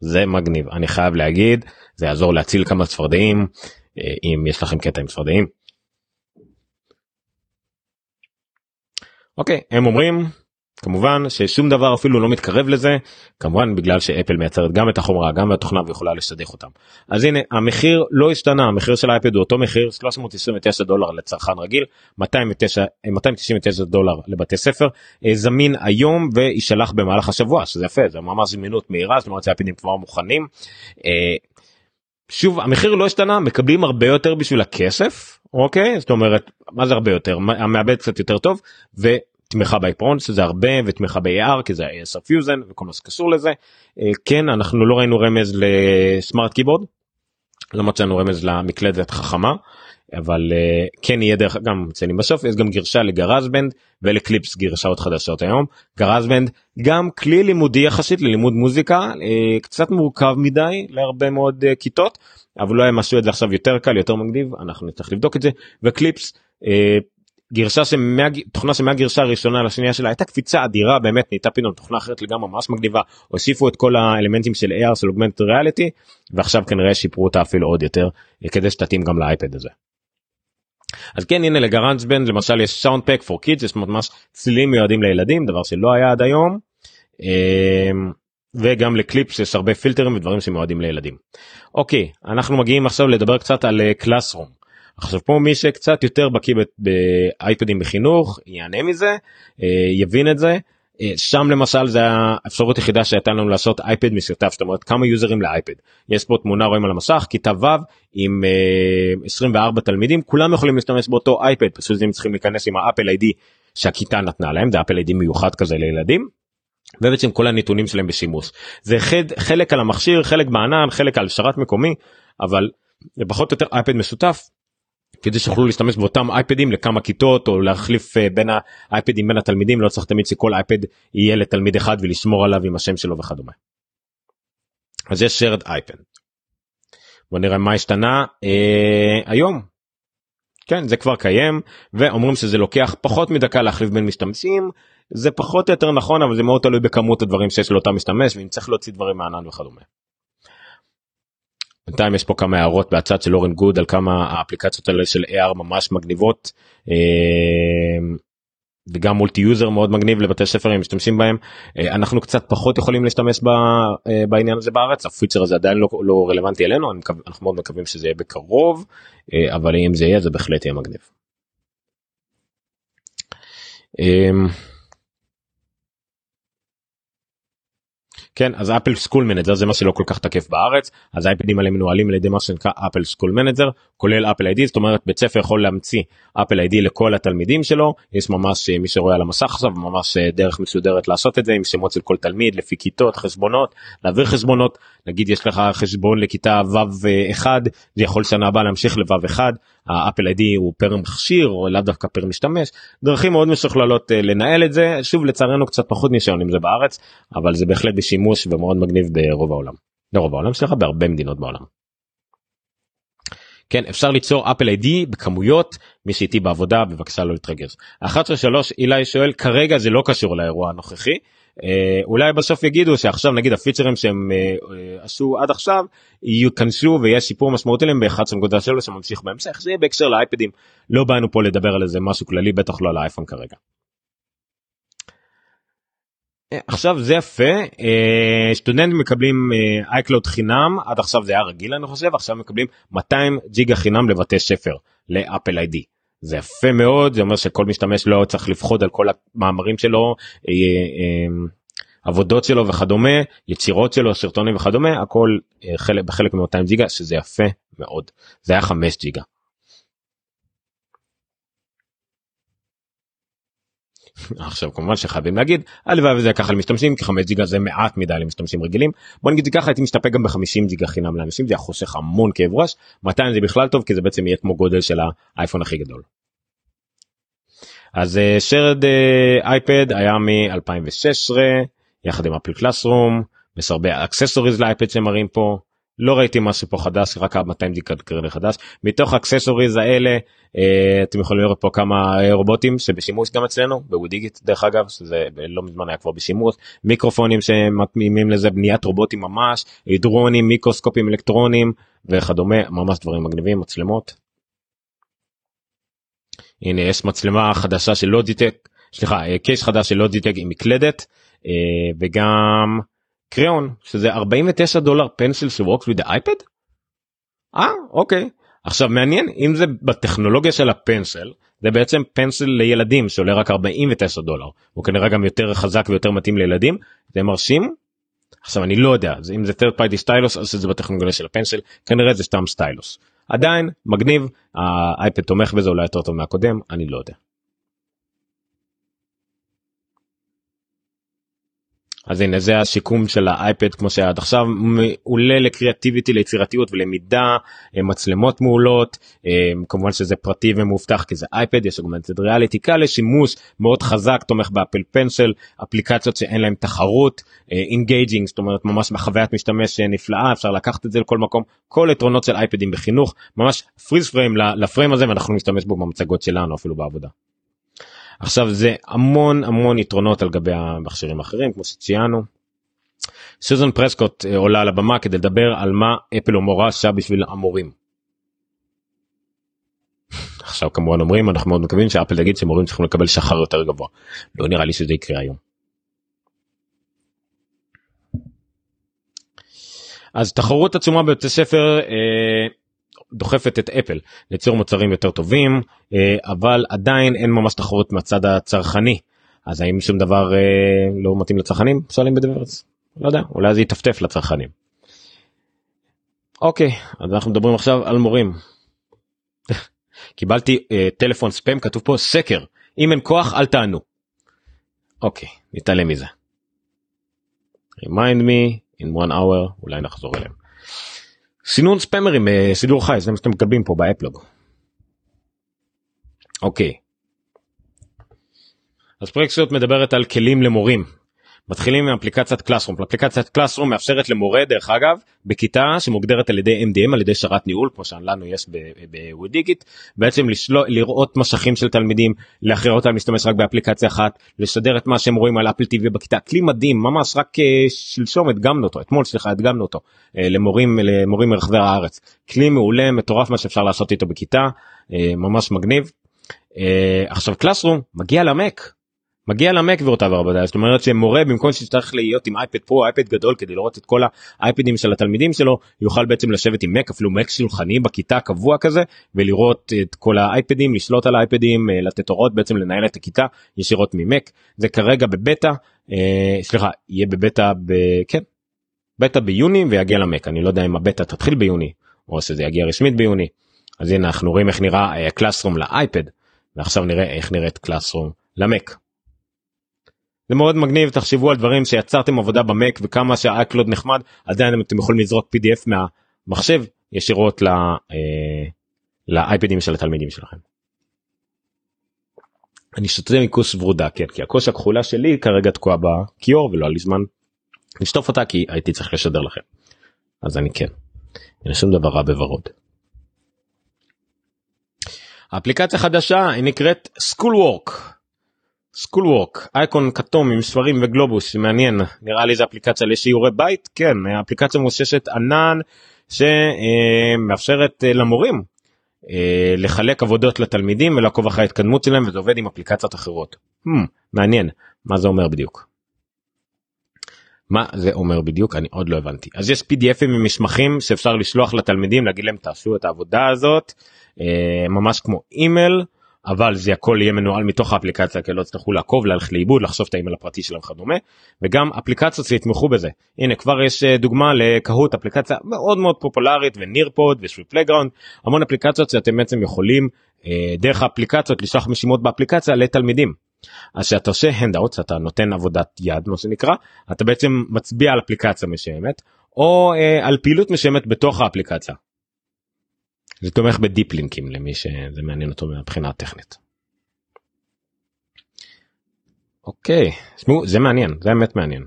זה מגניב. אני חייב להגיד זה יעזור להציל כמה צפרדעים אה, אם יש לכם קטע עם צפרדעים. אוקיי הם אומרים כמובן ששום דבר אפילו לא מתקרב לזה כמובן בגלל שאפל מייצרת גם את החומרה גם התוכנה ויכולה לשדך אותם אז הנה המחיר לא השתנה המחיר של האייפד הוא אותו מחיר 329 דולר לצרכן רגיל 209 299 דולר לבתי ספר אה, זמין היום ויישלח במהלך השבוע שזה יפה זה ממש זמינות מהירה זאת אומרת שהאייפדים כבר מוכנים. אה, שוב המחיר לא השתנה מקבלים הרבה יותר בשביל הכסף אוקיי זאת אומרת מה זה הרבה יותר המעבד קצת יותר טוב. תמיכה בעיפרון שזה הרבה ותמיכה ב-AR כי זה ה-ASR פיוזן וכל מה שקשור לזה. אה, כן אנחנו לא ראינו רמז ל Smart Keyboard. למרות שראינו רמז למקלדת חכמה אבל אה, כן יהיה דרך גם מציינים בסוף יש גם גרסה ל GarageBand ול Clips גרסאות חדשות היום GarageBand גם כלי לימודי יחסית ללימוד מוזיקה אה, קצת מורכב מדי להרבה מאוד כיתות אבל לא עשו את זה עכשיו יותר קל יותר מגניב אנחנו נצטרך לבדוק את זה ו Clips אה, גרסה תוכנה שמהגרסה הראשונה לשנייה שלה הייתה קפיצה אדירה באמת נהייתה פתאום תוכנה אחרת לגמרי ממש מגניבה הוסיפו את כל האלמנטים של AR של augmented reality ועכשיו כנראה שיפרו אותה אפילו עוד יותר כדי שתתאים גם לאייפד הזה. אז כן הנה ל GarageBand למשל יש sound pack for kids יש ממש צלילים מיועדים לילדים דבר שלא היה עד היום. אמ, וגם לקליפס יש הרבה פילטרים ודברים שמיועדים לילדים. אוקיי אנחנו מגיעים עכשיו לדבר קצת על Classroom. עכשיו פה מי שקצת יותר בקיא באייפדים בחינוך יהנה מזה אה, יבין את זה אה, שם למשל זה האפשרות היחידה שהייתה לנו לעשות אייפד משותף זאת אומרת כמה יוזרים לאייפד יש פה תמונה רואים על המסך כיתה ו' עם 24 אה, תלמידים כולם יכולים להשתמש באותו אייפד פשוט הם צריכים להיכנס עם האפל איי-די שהכיתה נתנה להם זה אפל איי-די מיוחד כזה לילדים. ובעצם כל הנתונים שלהם בשימוש זה חד, חלק על המכשיר חלק בענן חלק על שרת מקומי אבל פחות או יותר אייפד משותף כדי שיוכלו להשתמש באותם אייפדים לכמה כיתות או להחליף אה, בין האייפדים בין התלמידים לא צריך תמיד שכל אייפד יהיה לתלמיד אחד ולשמור עליו עם השם שלו וכדומה. אז יש shared אייפד. בוא נראה מה השתנה אה, היום. כן זה כבר קיים ואומרים שזה לוקח פחות מדקה להחליף בין משתמשים זה פחות או יותר נכון אבל זה מאוד תלוי בכמות הדברים שיש לאותה משתמש ואם צריך להוציא דברים מהענן וכדומה. בינתיים יש פה כמה הערות בצ'אט של אורן גוד על כמה האפליקציות האלה של AR ממש מגניבות אה, וגם multi user מאוד מגניב לבתי ספר הם משתמשים בהם אה, אנחנו קצת פחות יכולים להשתמש אה, בעניין הזה בארץ הפיצ'ר הזה עדיין לא, לא רלוונטי אלינו אנחנו מאוד מקווים שזה יהיה בקרוב אבל אם זה יהיה זה בהחלט יהיה מגניב. כן אז Apple School Manager זה מה שלא כל כך תקף בארץ. אז האייפדים האלה מנוהלים על ידי מה שנקרא Apple School Manager כולל Apple ID זאת אומרת בית ספר יכול להמציא Apple ID לכל התלמידים שלו. יש ממש אה, מי שרואה על המסך עכשיו ממש אה, דרך מסודרת לעשות את זה עם שמות של כל תלמיד לפי כיתות חשבונות להעביר חשבונות. נגיד יש לך חשבון לכיתה ו'1 זה יכול שנה הבאה להמשיך לו'1 ה Apple ID הוא פר מכשיר או לאו דווקא פר משתמש דרכים מאוד משוכללות אה, לנהל את זה שוב לצערנו קצת פחות ניסיון עם זה בארץ אבל זה בהחלט בשימוש ומאוד מגניב ברוב העולם. לא העולם סליחה בהרבה מדינות בעולם. כן אפשר ליצור אפל איי-די בכמויות מי שאיתי בעבודה בבקשה לא להתרגש. 11 אילי שואל כרגע זה לא קשור לאירוע הנוכחי אולי בסוף יגידו שעכשיו נגיד הפיצ'רים שהם אה, אה, עשו עד עכשיו ייכנסו ויש שיפור משמעותי להם ב-11.3 שממשיך בהמשך זה בהקשר לאייפדים לא באנו פה לדבר על איזה משהו כללי בטח לא על האייפון כרגע. עכשיו זה יפה סטודנטים מקבלים אייקלוד חינם עד עכשיו זה היה רגיל אני חושב עכשיו מקבלים 200 ג'יגה חינם לבתי ספר לאפל איי-די. זה יפה מאוד זה אומר שכל משתמש לא צריך לפחוד על כל המאמרים שלו אה, אה, עבודות שלו וכדומה יצירות שלו סרטונים וכדומה הכל אה, חלק בחלק מ-200 ג'יגה שזה יפה מאוד זה היה 5 ג'יגה. עכשיו כמובן שחייבים להגיד הלוואי וזה ככה למשתמשים כי 5 ג'יגה זה מעט מדי למשתמשים רגילים. בוא נגיד ככה הייתי מסתפק גם ב-50 ג'יגה חינם לאנשים זה חוסך המון כאב ראש. 200 זה בכלל טוב? כי זה בעצם יהיה כמו גודל של האייפון הכי גדול. אז Shared אה, iPad היה מ-2016 יחד עם Apple Classroom יש הרבה accessories לאייפד שמראים פה לא ראיתי משהו פה חדש רק Logitech Crayon חדש מתוך ה accessories האלה אה, אתם יכולים לראות פה כמה אה, רובוטים שבשימוש גם אצלנו בוודיגיט דרך אגב שזה לא מזמן היה כבר בשימוש מיקרופונים שמתמימים לזה בניית רובוטים ממש דרונים מיקרוסקופים אלקטרונים וכדומה ממש דברים מגניבים מצלמות. הנה יש מצלמה חדשה של לודיטק סליחה אה, קייס חדש של לודיטק עם מקלדת וגם קריאון שזה 49 דולר פנסיל with אייפד? אה אוקיי. עכשיו מעניין אם זה בטכנולוגיה של הפנסל זה בעצם פנסיל לילדים שעולה רק 49 דולר. הוא כנראה גם יותר חזק ויותר מתאים לילדים. זה מרשים. עכשיו אני לא יודע. אם זה third party סטיילוס אז זה בטכנולוגיה של הפנסל כנראה זה סתם סטיילוס עדיין מגניב. האייפד תומך בזה אולי יותר טוב מהקודם אני לא יודע. אז הנה זה הסיכום של האייפד כמו שהיה עד עכשיו. מעולה ל creativity ליצירתיות ולמידה אה, מצלמות מעולות. אה, כמובן שזה פרטי ומאובטח כי זה אייפד יש augmented reality. קל לשימוש מאוד חזק תומך ב Apple Pencil אפליקציות שאין להם תחרות engaging זאת אומרת ממש בחוויית משתמש נפלאה אפשר לקחת את זה לכל מקום. כל יתרונות של אייפדים בחינוך ממש freeze frame ל frame הזה ואנחנו נשתמש בו במצגות שלנו אפילו בעבודה. עכשיו זה המון המון יתרונות על גבי המכשירים האחרים כמו שציינו. סוזן פרסקוט אה, עולה על הבמה כדי לדבר על מה אפל הומורה עשה בשביל המורים. [laughs] עכשיו כמובן אומרים אנחנו מאוד מקווים שאפל תגיד שמורים צריכים לקבל שכר יותר גבוה. לא נראה לי שזה יקרה היום. אז תחרות עצומה בבתי ספר אה, דוחפת את אפל ליצור מוצרים יותר טובים אה, אבל עדיין אין ממש תחרות מהצד הצרכני אז האם שום דבר אה, לא מתאים לצרכנים שואלים בדברס לא יודע אולי זה יטפטף לצרכנים. אוקיי אז אנחנו מדברים עכשיו על מורים. [laughs] קיבלתי אה, טלפון ספאם כתוב פה סקר אם אין כוח אל תענו. אוקיי נתעלם מזה. remind me in one hour אולי נחזור אליהם. סינון ספמרים בסידור חי זה מה שאתם מקבלים פה באפלוג. אוקיי. אז פרויקט מדברת על כלים למורים מתחילים עם אפליקציית קלאסרום אפליקציית קלאסרום מאפשרת למורה דרך אגב בכיתה שמוגדרת על ידי MDM על ידי שרת ניהול כמו שלנו יש בווידיגיט בעצם לשלו, לראות משכים של תלמידים להכריע אותם להשתמש רק באפליקציה אחת לשדר את מה שהם רואים על אפל טיווי בכיתה. כלי מדהים ממש רק uh, שלשום הדגמנו אותו אתמול סליחה הדגמנו אותו uh, למורים למורים מרחבי הארץ. כלי מעולה מטורף מה שאפשר לעשות איתו בכיתה uh, ממש מגניב. Uh, עכשיו קלאסרום מגיע למק מגיע למק ואותה ועבודה זאת אומרת שמורה במקום שיצטרך להיות עם אייפד פרו אייפד גדול כדי לראות את כל האייפדים של התלמידים שלו יוכל בעצם לשבת עם מק אפילו מק שולחני בכיתה קבוע כזה ולראות את כל האייפדים לשלוט על האייפדים אה, לתת הוראות בעצם לנהל את הכיתה ישירות ממק. זה כרגע בבטא אה, סליחה יהיה בבטא ב... כן בטא ביוני ויגיע למק. אני לא יודע אם הבטא תתחיל ביוני או שזה יגיע רשמית ביוני. אז הנה אנחנו רואים איך נראה קלאסרום אה, לאייפד ועכשיו נראה איך נראית קלאסרום למק. זה מאוד מגניב תחשבו על דברים שיצרתם עבודה במק וכמה שהאקלוד נחמד עדיין אתם יכולים לזרוק pdf מהמחשב ישירות אה, לאייפדים של התלמידים שלכם. אני שותה מכוס ורודה כן כי הכוס הכחולה שלי כרגע תקועה בכיור ולא היה לי זמן לשטוף אותה כי הייתי צריך לשדר לכם. אז אני כן. אין שום דבר רע בוורוד. האפליקציה חדשה היא נקראת school work סקול ווק אייקון כתום עם ספרים וגלובוס מעניין נראה לי זה אפליקציה לשיעורי בית כן אפליקציה מבוססת ענן שמאפשרת אה, למורים אה, לחלק עבודות לתלמידים ולעקוב אחרי ההתקדמות שלהם וזה עובד עם אפליקציות אחרות. Hmm, מעניין מה זה אומר בדיוק. מה זה אומר בדיוק אני עוד לא הבנתי אז יש pdfים ממסמכים שאפשר לשלוח לתלמידים להגיד להם תעשו את העבודה הזאת אה, ממש כמו אימייל. אבל זה הכל יהיה מנוהל מתוך האפליקציה כי לא יצטרכו לעקוב ללכת לאיבוד לחשוף את האימייל הפרטי שלהם וכדומה וגם אפליקציות שיתמכו בזה הנה כבר יש אה, דוגמה ל Kahoot אפליקציה מאוד מאוד פופולרית ו Nearpod ו Swift Playground המון אפליקציות שאתם בעצם יכולים אה, דרך האפליקציות לשלוח משימות באפליקציה לתלמידים. אז כשאתה עושה handouts אתה נותן עבודת יד מה שנקרא אתה בעצם מצביע על אפליקציה מסוימת או אה, על פעילות מסוימת בתוך האפליקציה זה תומך ב deep לינקים למי שזה מעניין אותו מבחינה הטכנית. אוקיי, שמעו, זה מעניין, זה באמת מעניין.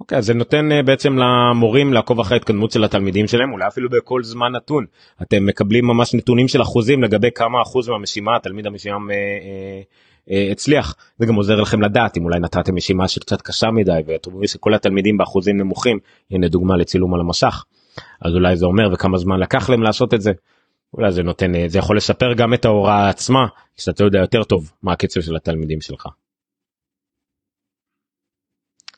אוקיי, אז זה נותן אה, בעצם למורים לעקוב אחרי ההתקדמות של התלמידים שלהם, אולי אפילו בכל זמן נתון. אתם מקבלים ממש נתונים של אחוזים לגבי כמה אחוז מהמשימה התלמיד המשימה אה, אה, אה, הצליח. זה גם עוזר לכם לדעת אם אולי נתתם משימה שקצת קשה מדי ואתם רואים שכל התלמידים באחוזים נמוכים. הנה דוגמה לצילום על המשך. אז אולי זה אומר וכמה זמן לקח להם לעשות את זה. אולי זה נותן אה, זה יכול לשפר גם את ההוראה עצמה שאתה יודע יותר טוב מה הקצב של התלמידים שלך.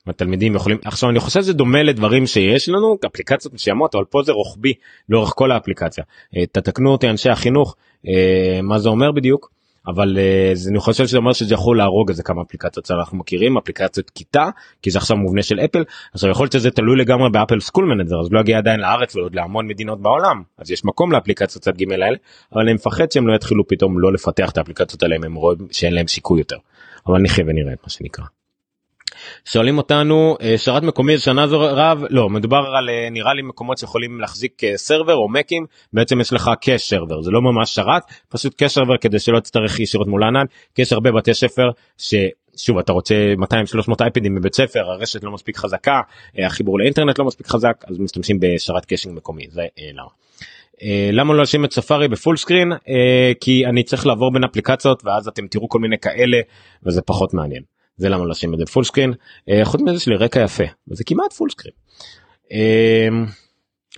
התלמידים יכולים עכשיו אני חושב שזה דומה לדברים שיש לנו אפליקציות מסוימות אבל פה זה רוחבי לאורך כל האפליקציה אה, תתקנו אותי אנשי החינוך אה, מה זה אומר בדיוק אבל uh, אני חושב שזה אומר שזה יכול להרוג איזה כמה אפליקציות. שאנחנו מכירים אפליקציות כיתה כי זה עכשיו מובנה של אפל. עכשיו יכול להיות שזה תלוי לגמרי ב Apple School Manager אז לא יגיע עדיין לארץ ועוד להמון מדינות בעולם. אז יש מקום לאפליקציות צד ג' האלה אבל אני מפחד שהם לא יתחילו פתאום לא לפתח את האפליקציות האלה אם הם רואים שאין להם סיכוי יותר. אבל נחיה ונראה מה שנקרא. שואלים אותנו אה, שרת מקומי שנה זו רב לא מדובר על אה, נראה לי מקומות שיכולים להחזיק אה, סרבר או מקים בעצם יש לך קש סרבר זה לא ממש שרת פשוט קש סרבר כדי שלא תצטרך ישירות מול הענן כי יש הרבה בתי ספר ש... שוב אתה רוצה 200-300 אייפדים בבית ספר הרשת לא מספיק חזקה החיבור לאינטרנט לא מספיק חזק אז משתמשים בשרת קשינג מקומי זה למה. למה לא לשים את ספארי ב full screen כי אני צריך לעבור בין אפליקציות ואז אתם תראו כל מיני כאלה וזה פחות מעניין זה למה לא לשים את זה ב full screen אה, חוץ מזה שלי רקע יפה וזה כמעט full screen. אה,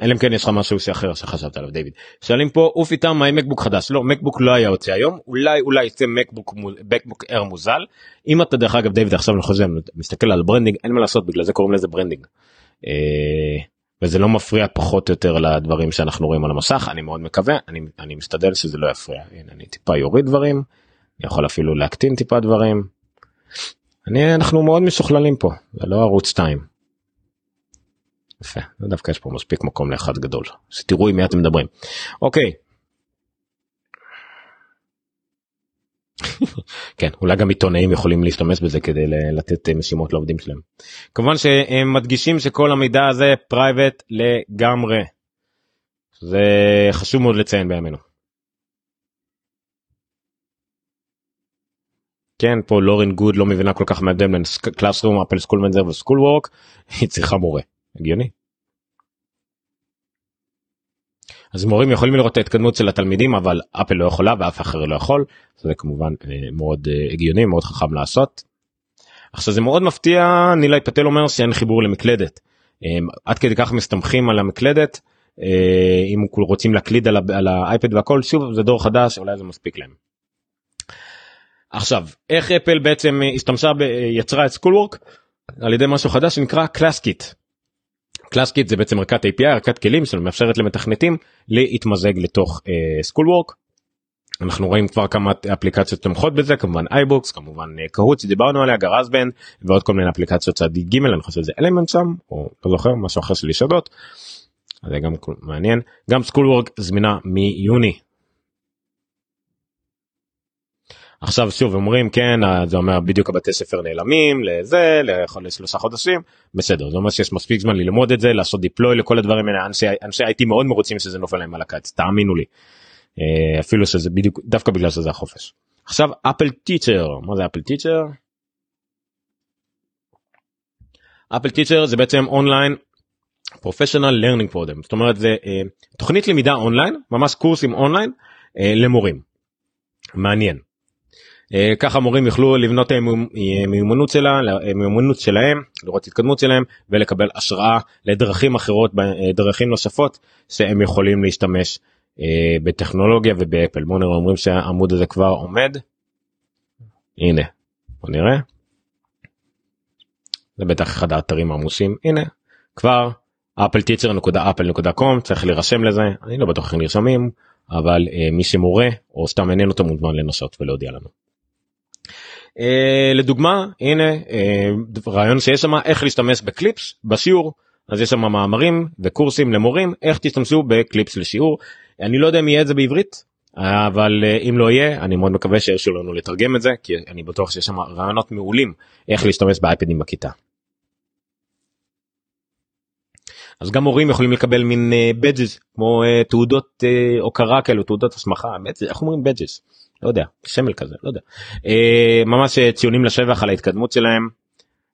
אלא אם כן יש לך משהו אחר שחשבת עליו דיוויד. שואלים פה אוף איתם מה עם MacBook חדש לא MacBook לא היה יוצא היום אולי אולי יצא MacBook MacBook Air מוזל אם אתה דרך אגב דיוויד עכשיו אני חושב מסתכל על branding אין מה לעשות בגלל זה קוראים לזה branding. אה, וזה לא מפריע פחות או יותר לדברים שאנחנו רואים על המסך אני מאוד מקווה אני, אני משתדל שזה לא יפריע הנה אני טיפה יוריד דברים אני יכול אפילו להקטין טיפה דברים. אני אנחנו מאוד משוכללים פה זה לא ערוץ 2. יפה דווקא יש פה מספיק מקום לאחד גדול שתראו עם מי אתם מדברים אוקיי. [laughs] כן אולי גם עיתונאים יכולים להשתמש בזה כדי לתת אה, משימות לעובדים שלהם. כמובן שהם מדגישים שכל המידע הזה private לגמרי. זה חשוב מאוד לציין בימינו. כן פה Lauren Goode לא מבינה כל כך מההבדל בין Classroom Apple School Manager ו Schoolwork היא צריכה מורה הגיוני. אז מורים יכולים לראות את ההתקדמות של התלמידים אבל אפל לא יכולה ואף אחד לא יכול זה כמובן אה, מאוד אה, הגיוני מאוד חכם לעשות. עכשיו זה מאוד מפתיע נילי פטל אומר שאין חיבור למקלדת אה, עד כדי כך מסתמכים על המקלדת אם רוצים להקליד על האייפד והכל שוב זה דור חדש אולי זה מספיק להם. עכשיו איך אפל בעצם השתמשה יצרה את Schoolwork על ידי משהו חדש שנקרא ClassKit ClassKit זה בעצם ערכת API ערכת כלים שמאפשרת למתכנתים להתמזג לתוך סקולוורק. Uh, אנחנו רואים כבר כמה אפליקציות תומכות בזה כמובן אייבוקס כמובן קהוט שדיברנו עליה גרזבן ועוד כל מיני אפליקציות צד ג' אני חושב שזה אלמנט שם או לא זוכר משהו אחר של ישדות. זה גם מעניין גם סקולוורק זמינה מיוני עכשיו שוב אומרים כן זה אומר בדיוק הבתי ספר נעלמים לזה לאכול לשלושה חודשים בסדר זה אומר שיש מספיק זמן ללמוד את זה לעשות deploy לכל הדברים האלה אנשי אנשי ה IT מאוד מרוצים שזה נופל להם על הקיץ תאמינו לי אה, אפילו שזה בדיוק דווקא בגלל שזה החופש. עכשיו Apple Teacher מה זה Apple Teacher? Apple Teacher זה בעצם online professional learning program זאת אומרת זה אה, תוכנית למידה אונליין ממש קורסים אונליין אה, למורים. מעניין. אה, ככה מורים יוכלו לבנות מיומנות שלה מיומנות שלהם לראות התקדמות שלהם ולקבל השראה לדרכים אחרות דרכים נוספות שהם יכולים להשתמש אה, בטכנולוגיה ובאפל בוא נראה אומרים שהעמוד הזה כבר עומד. הנה בוא נראה. זה בטח אחד האתרים העמוסים הנה כבר אפל טיצר נקודה אפל נקודה קום צריך להירשם לזה אני לא בטוח איך נרשמים אבל אה, מי שמורה או סתם מעניין אותו מוזמן לנסות ולהודיע לנו. אה, לדוגמה הנה אה, רעיון שיש שם איך להשתמש בקליפס בשיעור. אז יש שם מאמרים וקורסים למורים איך תשתמשו בקליפס לשיעור. אני לא יודע אם יהיה את זה בעברית אבל אה, אם לא יהיה אני מאוד מקווה שיש לנו לתרגם את זה כי אני בטוח שיש שם רעיונות מעולים איך להשתמש באייפדים בכיתה. אז גם מורים יכולים לקבל מין בדג'ס כמו תעודות הוקרה כאלו תעודות הסמכה איך אומרים בדג'ס לא יודע סמל כזה לא יודע ממש ציונים לשבח על ההתקדמות שלהם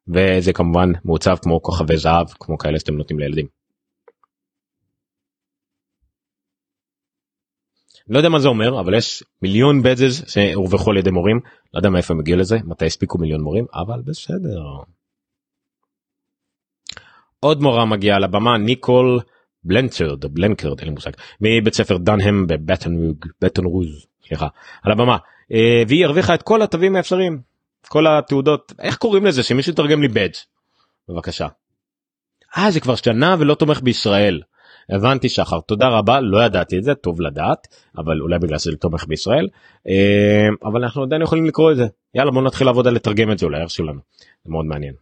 וזה כמובן מעוצב כמו כוכבי זהב כמו כאלה שאתם נותנים לילדים. לא יודע מה זה אומר אבל יש מיליון בדז שהורווחו על ידי מורים לא יודע מאיפה הם הגיעו לזה מתי הספיקו מיליון מורים אבל בסדר. עוד מורה מגיעה לבמה ניקול בלנצ'רד בלנקרד אין לי מושג מבית ספר דנהם בבטן רוז סליחה על הבמה. אה, והיא הרוויחה את כל התווים האפשריים כל התעודות. איך קוראים לזה? שמישהו יתרגם לי בדג' בבקשה. אה זה כבר שנה ולא תומך בישראל. הבנתי שחר. תודה רבה. לא ידעתי את זה טוב לדעת אבל אולי בגלל שזה תומך בישראל. אה, אבל אנחנו עדיין יכולים לקרוא את זה. יאללה בוא נתחיל לעבוד על לתרגם את זה אולי ירשו לנו. זה מאוד מעניין.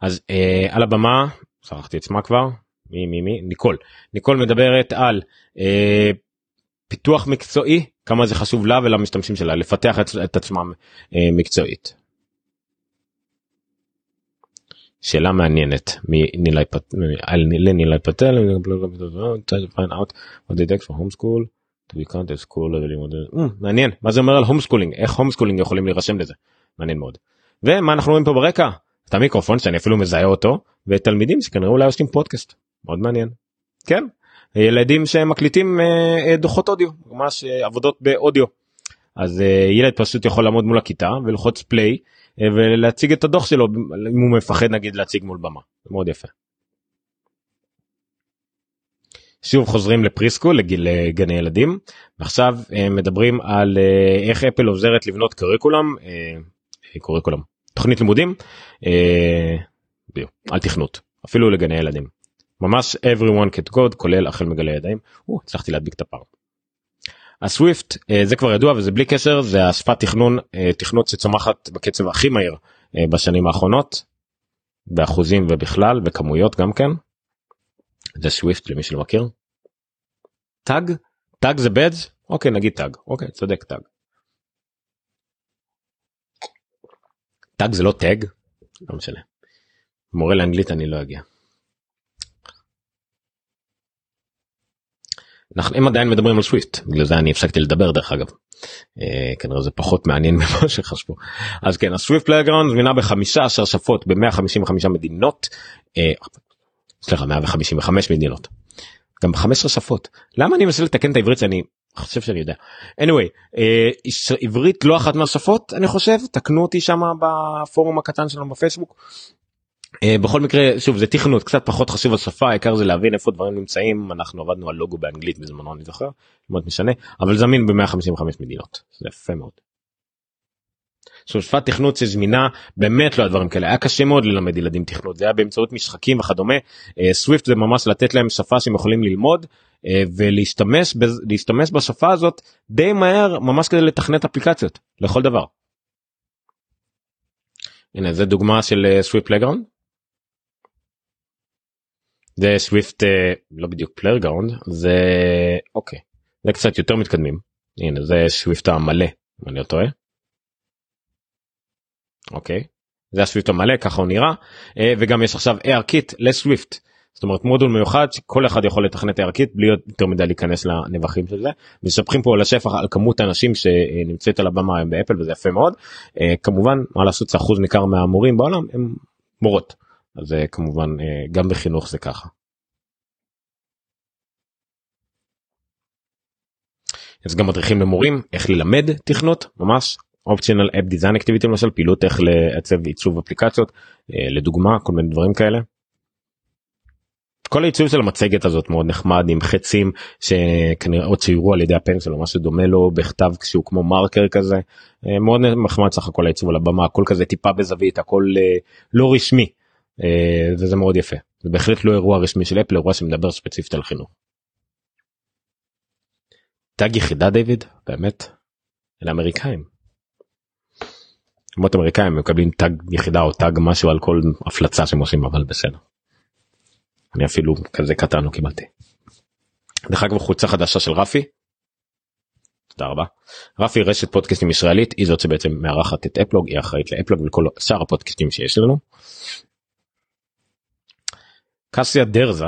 אז אה, על הבמה שכחתי את שמה כבר? מי מי מי? ניקול. ניקול מדברת על אה, פיתוח מקצועי כמה זה חשוב לה ולמשתמשים שלה לפתח את, את עצמם אה, מקצועית. שאלה מעניינת מנילי פטל על נילי פטל מעניין מה זה אומר על homeschooling איך homeschooling יכולים להירשם לזה? מעניין מאוד. ומה אנחנו רואים פה ברקע את המיקרופון שאני אפילו מזהה אותו ותלמידים שכנראה אולי עושים פודקאסט מאוד מעניין. כן ילדים שמקליטים אה, דוחות אודיו ממש עבודות באודיו. אז ילד פשוט יכול לעמוד מול הכיתה ולחוץ play ולהציג את הדוח שלו אם הוא מפחד נגיד להציג מול במה מאוד יפה. שוב חוזרים לפריסקול לגיל גני ילדים ועכשיו מדברים על איך אפל עוזרת לבנות קוריקולום קוריקולום תוכנית לימודים על תכנות אפילו לגני ילדים ממש everyone can code כולל החל מגלי ידיים או, הצלחתי להדביק את הפער. ה Swift זה כבר ידוע וזה בלי קשר זה השפת תכנון תכנות שצומחת בקצב הכי מהיר בשנים האחרונות באחוזים ובכלל וכמויות גם כן. זה Swift למי שלא מכיר. טאג טאג זה בדס אוקיי נגיד טאג אוקיי צודק טאג. טאג זה לא טאג לא משנה. מורה לאנגלית אני לא אגיע. אנחנו הם עדיין מדברים על Swift בגלל זה אני הפסקתי לדבר דרך אגב. אה, כנראה זה פחות מעניין [laughs] ממה שחשבו. אז כן ה Swift Playground זמינה ב-15 שפות ב-155 מדינות. אה, סליחה 155 מדינות. גם ב-15 שפות. למה אני מנסה לתקן את העברית שאני חושב שאני יודע. anyway אה, עברית לא אחת מהשפות אני חושב. תקנו אותי שם בפורום הקטן שלנו בפייסבוק. אה, בכל מקרה שוב זה תכנות קצת פחות חשוב השפה העיקר זה להבין איפה דברים נמצאים. אנחנו עבדנו על לוגו באנגלית בזמנו אני זוכר מאוד משנה אבל זמין ב-155 מדינות. זה יפה מאוד. שפת תכנות שזמינה באמת לא הדברים כאלה. היה קשה מאוד ללמד ילדים תכנות. זה היה באמצעות משחקים וכדומה. Swift אה, זה ממש לתת להם שפה שהם יכולים ללמוד ולהשתמש להשתמש בשפה הזאת די מהר ממש כדי לתכנת אפליקציות לכל דבר. הנה זה דוגמה של Swift Playground. זה Swift לא בדיוק Playground זה אוקיי זה קצת יותר מתקדמים הנה זה Swift המלא אם אני לא טועה. אוקיי זה ה Swift המלא ככה הוא נראה וגם יש עכשיו ARKit ל Swift זאת אומרת מודול מיוחד שכל אחד יכול לתכנת ARKit בלי יותר מדי להיכנס לנבכים של זה. משבחים פה לשבח על כמות האנשים שנמצאת על הבמה היום באפל וזה יפה מאוד כמובן מה לעשות שאחוז ניכר מהמורים בעולם הם מורות. אז כמובן גם בחינוך זה ככה. אז גם מדריכים למורים איך ללמד תכנות ממש אופציונל אפ דיזיין אקטיביטי למשל פעילות איך לעצב עיצוב אפליקציות לדוגמה כל מיני דברים כאלה. כל העיצוב של המצגת הזאת מאוד נחמד עם חצים שכנראה עוד ציירו על ידי הפנסל או משהו דומה לו בכתב כשהוא כמו מרקר כזה מאוד נחמד סך הכל העיצוב על הבמה הכל כזה טיפה בזווית הכל לא רשמי וזה מאוד יפה זה בהחלט לא אירוע רשמי של אפל אירוע שמדבר ספציפית על חינוך. תג יחידה דיוויד באמת אלה אמריקאים. למרות אמריקאים מקבלים תג יחידה או תג משהו על כל הפלצה שהם עושים אבל בסדר. אני אפילו כזה קטן לא קיבלתי. דרך אגב חולצה חדשה של רפי. תודה רבה. רפי רשת פודקאסטים ישראלית היא זאת שבעצם מארחת את אפלוג היא אחראית לאפלוג ולכל שאר הפודקאסטים שיש לנו. קסיה דרזה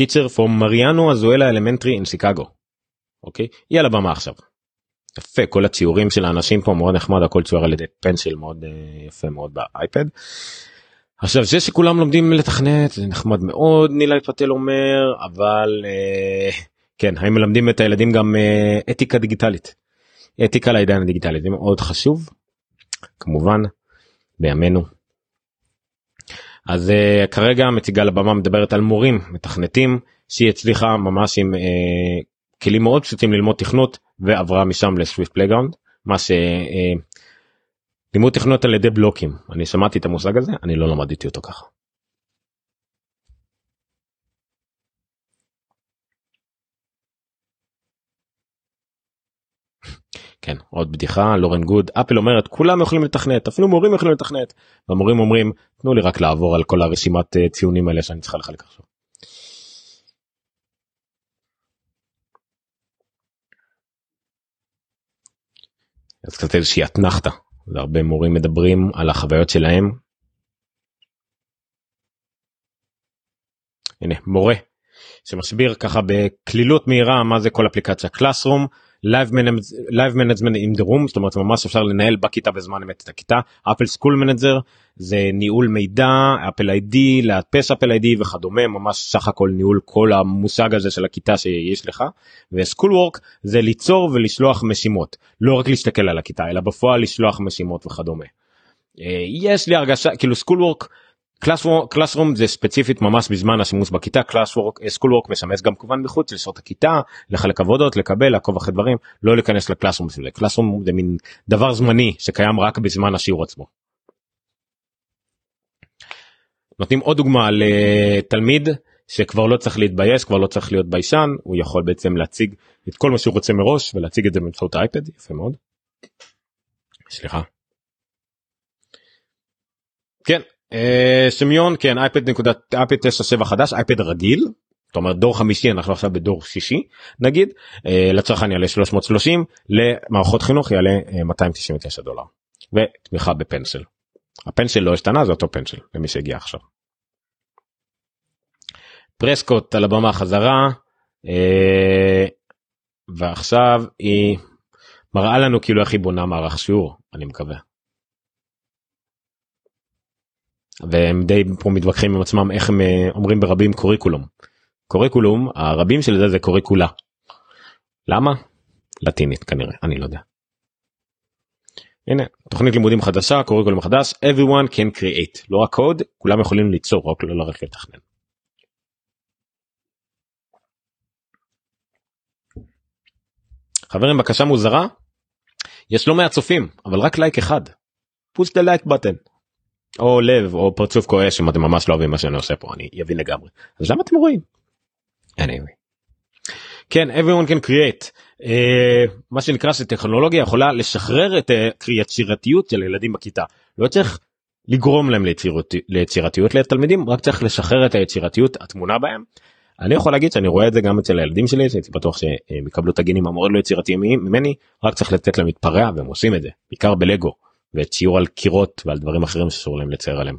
teacher from מריאנו אזואלה אלמנטרי in שיקגו. אוקיי היא על הבמה עכשיו. יפה כל הציורים של האנשים פה מאוד נחמד הכל צויר על ידי פנסיל מאוד uh, יפה מאוד באייפד. עכשיו זה שכולם לומדים לתכנת זה נחמד מאוד נילי פטל אומר אבל uh, כן האם מלמדים את הילדים גם אה, אתיקה דיגיטלית. אתיקה לעידן הדיגיטלי זה מאוד חשוב כמובן בימינו. אז אה, כרגע מציגה לבמה מדברת על מורים מתכנתים שהיא הצליחה ממש עם אה, כלים מאוד פשוטים ללמוד תכנות ועברה משם ל Swift Playground מה ש... לימוד תכנות על ידי בלוקים אני שמעתי את המושג הזה אני לא למדתי אותו ככה. כן עוד בדיחה לורן גוד אפל אומרת כולם יכולים לתכנת אפילו מורים יכולים לתכנת והמורים אומרים תנו לי רק לעבור על כל הרשימת ציונים האלה שאני צריכה לחלק עכשיו. אז קצת איזושהי אתנחתה והרבה מורים מדברים על החוויות שלהם. הנה מורה שמסביר ככה בקלילות מהירה מה זה כל אפליקציה קלאסרום live management of the room זאת אומרת ממש אפשר לנהל בכיתה בזמן אמת את הכיתה Apple School Manager זה ניהול מידע Apple ID לאפס Apple ID וכדומה ממש סך הכל ניהול כל המושג הזה של הכיתה שיש לך ו Schoolwork זה ליצור ולשלוח משימות לא רק להסתכל על הכיתה אלא בפועל לשלוח משימות וכדומה. אה, יש לי הרגשה כאילו Schoolwork Classroom זה ספציפית ממש בזמן השימוש בכיתה Classwork Schoolwork משמש גם כמובן מחוץ לשעות הכיתה לחלק עבודות לקבל לעקוב אחרי דברים לא להיכנס לקלאסרום בשביל זה קלאסרום זה מין דבר זמני שקיים רק בזמן השיעור עצמו. נותנים עוד דוגמה לתלמיד שכבר לא צריך להתבייש כבר לא צריך להיות ביישן הוא יכול בעצם להציג את כל מה שהוא רוצה מראש ולהציג את זה באמצעות האייפד יפה מאוד. סליחה. כן אה, שמיון כן אייפד נקודה אייפד 9 חדש אייפד רגיל. זאת אומרת דור חמישי אנחנו עכשיו בדור שישי נגיד אה, לצרכן יעלה 330 למערכות חינוך יעלה 299 אה, דולר ותמיכה בפנסל. הפנסל לא השתנה זה אותו פנסל למי שהגיע עכשיו. פרסקוט על הבמה חזרה ועכשיו היא מראה לנו כאילו איך היא בונה מערך שיעור אני מקווה. והם די פה מתווכחים עם עצמם איך הם אה, אומרים ברבים קוריקולום. קוריקולום הרבים של זה זה קוריקולה. למה? לטינית כנראה אני לא יודע. הנה תוכנית לימודים חדשה קוריקולום חדש everyone can create לא רק קוד כולם יכולים ליצור רק לא רק לתכנן. חברים בקשה מוזרה יש לא מעט צופים אבל רק לייק אחד. push the like button. או לב או פרצוף כועס אם אתם ממש לא אוהבים מה שאני עושה פה אני אבין לגמרי אז למה אתם רואים. anyway. כן everyone can create uh, מה שנקרא שטכנולוגיה יכולה לשחרר את היצירתיות של ילדים בכיתה לא צריך לגרום להם ליצירות, ליצירתיות לתלמידים רק צריך לשחרר את היצירתיות התמונה בהם. אני יכול להגיד שאני רואה את זה גם אצל הילדים שלי שהייתי בטוח שהם יקבלו את הגינים המאוד לא יצירתיים ממני רק צריך לתת להם להתפרע והם עושים את זה בעיקר בלגו. וציור על קירות ועל דברים אחרים שאסור להם לצייר עליהם.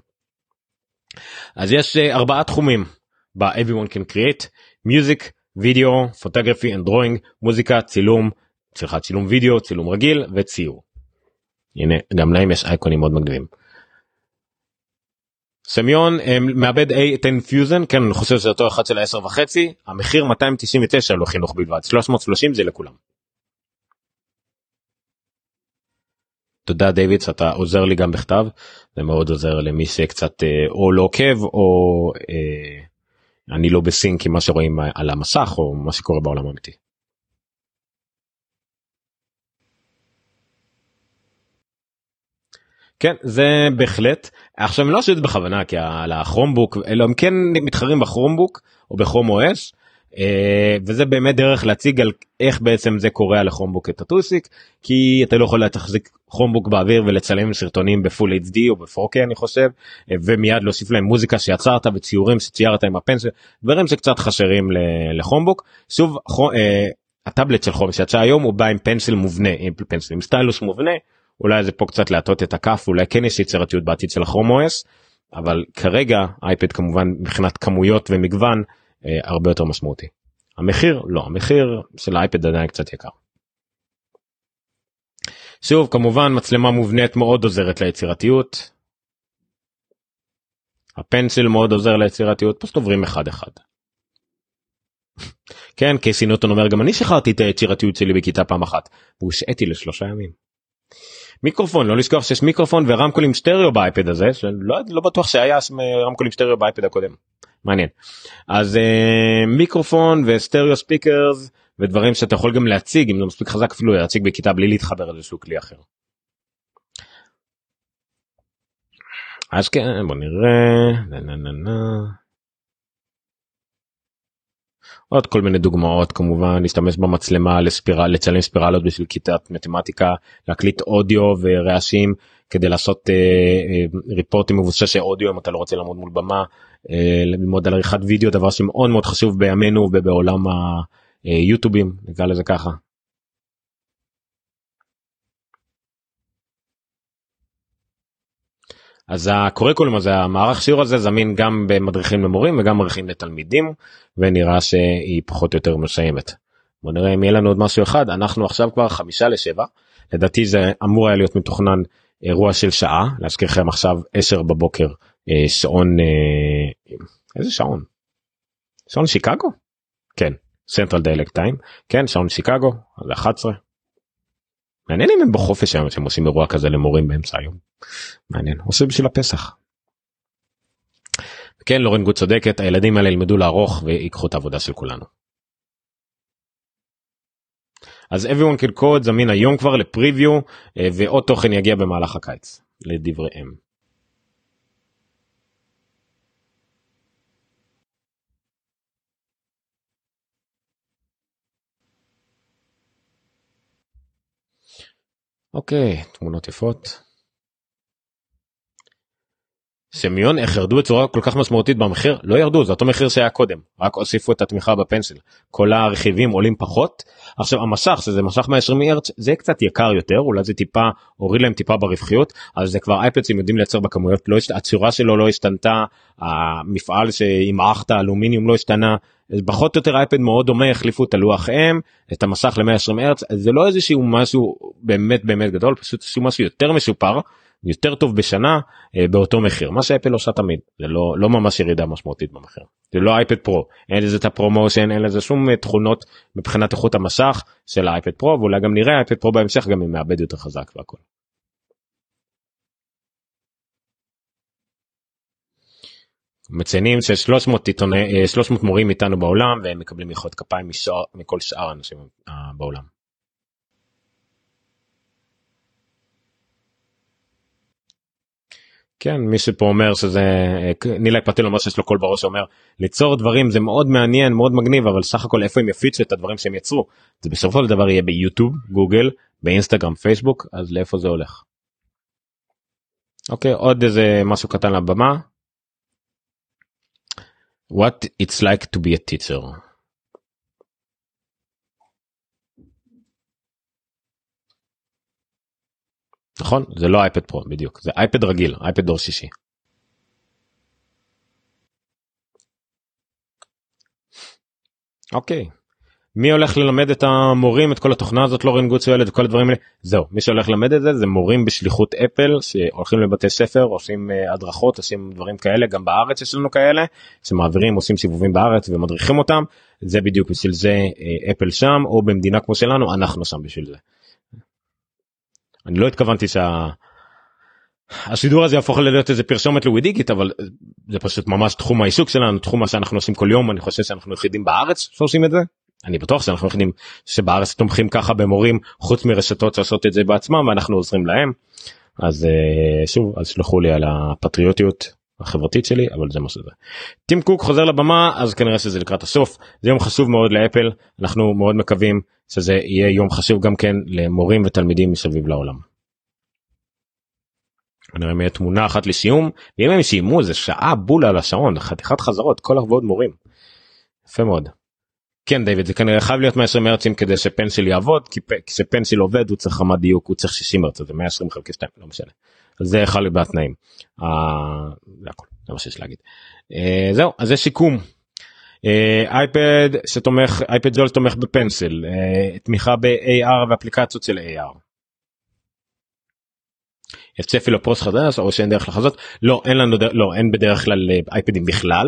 אז יש ארבעה תחומים ב-Everyone can create music, video, photography and drawing, מוזיקה, צילום, סליחה צילום וידאו, צילום רגיל וציור. הנה גם להם יש אייקונים מאוד מגניבים. סמיון uh, מעבד A10 פיוזן כן אני חושב שזה אותו אחד של 10 וחצי המחיר 299 לא חינוך בלבד 330 זה לכולם. תודה דיוויד אתה עוזר לי גם בכתב זה מאוד עוזר למי שקצת אה, או לא עוקב או אה, אני לא בסינק עם מה שרואים על המסך או מה שקורה בעולם האמיתי. כן זה בהחלט עכשיו לא עושה את זה בכוונה כי על הכרומבוק אלא הם כן מתחרים בכרומבוק או בכרום אוס וזה באמת דרך להציג על איך בעצם זה קורה על הכרומבוק את הטוסיק כי אתה לא יכול להחזיק כרומבוק באוויר ולצלם סרטונים בפול HD או ב-4K אני חושב אה, ומיד להוסיף להם מוזיקה שיצרת וציורים שציירת עם הפנסל דברים שקצת חשרים לכרומבוק שוב אה, הטאבלט של חום שיצא היום הוא בא עם פנסל מובנה עם פנסל עם סטיילוס מובנה אולי זה פה קצת להטות את הכף אולי כן יש יצירתיות בעתיד של הכרום OS אבל כרגע אייפד כמובן מבחינת כמויות ומגוון. אה, הרבה יותר משמעותי. המחיר לא המחיר של האייפד עדיין קצת יקר. שוב כמובן מצלמה מובנית מאוד עוזרת ליצירתיות. הפנסיל מאוד עוזר ליצירתיות פשוט עוברים אחד אחד. [laughs] כן קייסי נוטון אומר גם אני שחררתי את היצירתיות שלי בכיתה פעם אחת והושעיתי לשלושה ימים. מיקרופון לא לשכוח שיש מיקרופון ורמקולים סטריאו באייפד הזה שלא לא בטוח שהיה רמקולים סטריאו באייפד הקודם. מעניין. אז uh, מיקרופון וסטריאו ספיקרס ודברים שאתה יכול גם להציג אם זה מספיק חזק אפילו להציג בכיתה בלי להתחבר לאיזשהו כלי אחר. אז כן בוא נראה. נה, נה, נה, נה. עוד כל מיני דוגמאות כמובן להשתמש במצלמה לספירה לצלם ספירלות בשביל כיתת מתמטיקה להקליט אודיו ורעשים כדי לעשות אה, אה, ריפורטים מבוססי אודיו אם אתה לא רוצה לעמוד מול במה אה, ללמוד על עריכת וידאו דבר שמאוד מאוד חשוב בימינו ובעולם היוטיובים נקרא לזה ככה. אז הקוריקולום הזה המערך שיעור הזה זמין גם במדריכים למורים וגם מדריכים לתלמידים ונראה שהיא פחות או יותר מסיימת. בוא נראה אם יהיה לנו עוד משהו אחד אנחנו עכשיו כבר חמישה לשבע לדעתי זה אמור היה להיות מתוכנן אירוע של שעה להזכירכם עכשיו 10 בבוקר אה, שעון אה, איזה שעון? שעון שיקגו? כן Central Daylight Time כן שעון שיקגו זה 11. מעניין אם הם בחופש היום שהם עושים אירוע כזה למורים באמצע היום. מעניין עושים בשביל הפסח. כן לורן גוד צודקת הילדים האלה ילמדו לערוך ויקחו את העבודה של כולנו. אז everyone can code זמין היום כבר לפריוויו אה, ועוד תוכן יגיע במהלך הקיץ לדבריהם. אוקיי תמונות יפות. סמיון איך ירדו בצורה כל כך משמעותית במחיר? לא ירדו זה אותו מחיר שהיה קודם. רק הוסיפו את התמיכה בפנסיל. כל הרכיבים עולים פחות. עכשיו המשך שזה משך 120 ארץ זה קצת יקר יותר אולי זה טיפה הוריד להם טיפה ברווחיות אז זה כבר אייפדסים יודעים לייצר בכמויות לא הצורה שלו לא השתנתה המפעל שימעך את האלומיניום לא השתנה. פחות או יותר אייפד מאוד דומה החליפו את הלוח אם את המסך ל-120 ארץ זה לא איזה שהוא משהו באמת באמת גדול פשוט משהו יותר משופר יותר טוב בשנה אה, באותו מחיר מה שאפל עושה תמיד זה לא לא ממש ירידה משמעותית במחיר זה לא אייפד פרו אין לזה את הפרומושן אין לזה שום אה, תכונות מבחינת איכות המסך של האייפד פרו ואולי גם נראה אייפד פרו בהמשך גם אם מאבד יותר חזק והכל. מציינים ש-300 עיתונאי 300 מורים איתנו בעולם והם מקבלים מחיאות כפיים מכל שאר האנשים אה, בעולם. כן מי שפה אומר שזה נילי פטל אומר שיש לו קול בראש אומר ליצור דברים זה מאוד מעניין מאוד מגניב אבל סך הכל איפה הם יפיצו את הדברים שהם יצרו זה בסופו של דבר יהיה ביוטיוב גוגל באינסטגרם פייסבוק אז לאיפה זה הולך. אוקיי עוד איזה משהו קטן לבמה. What it's like to be a teacher. נכון? זה לא אייפד פרו בדיוק. זה אייפד רגיל אייפד דור שישי. אוקיי. מי הולך ללמד את המורים את כל התוכנה הזאת? לורן גוץ ילד וכל הדברים האלה? זהו מי שהולך ללמד את זה זה מורים בשליחות אפל שהולכים לבתי ספר עושים uh, הדרכות עושים דברים כאלה גם בארץ יש לנו כאלה שמעבירים עושים סיבובים בארץ ומדריכים אותם. זה בדיוק בשביל זה uh, אפל שם או במדינה כמו שלנו אנחנו שם בשביל זה. אני לא התכוונתי שה... השידור הזה יהפוך להיות איזה פרשומת לווידיגיט אבל זה פשוט ממש תחום העיסוק שלנו תחום מה שאנחנו עושים כל יום אני חושב שאנחנו יחידים בארץ שעושים את זה. אני בטוח שאנחנו יחידים שבארץ תומכים ככה במורים חוץ מרשתות שעושות את זה בעצמם ואנחנו עוזרים להם. אז אה, שוב אז שלחו לי על הפטריוטיות החברתית שלי אבל זה מה שזה. טים קוק חוזר לבמה אז כנראה שזה לקראת הסוף זה יום חשוב מאוד לאפל אנחנו מאוד מקווים שזה יהיה יום חשוב גם כן למורים ותלמידים מסביב לעולם. אני רואה תמונה אחת לסיום ואם הם סיימו זה שעה בול על השעון חתיכת חזרות כל הכבוד מורים. יפה מאוד. כן דיוויד זה כנראה חייב להיות 120 הרצים כדי שפנסיל יעבוד כי כשפנסיל עובד הוא צריך רמת דיוק הוא צריך 60 הרצים זה 120 חלקי 2 לא משנה. זה אחד בתנאים. Uh, זה הכל זה מה שיש להגיד. Uh, זהו אז זה שיקום. אייפד uh, שתומך אייפד זול תומך בפנסיל תמיכה ב-AR ואפליקציות של AR. יש צפי לפוסט חדש או שאין דרך לחזות לא אין לנו לא אין בדרך כלל אייפדים בכלל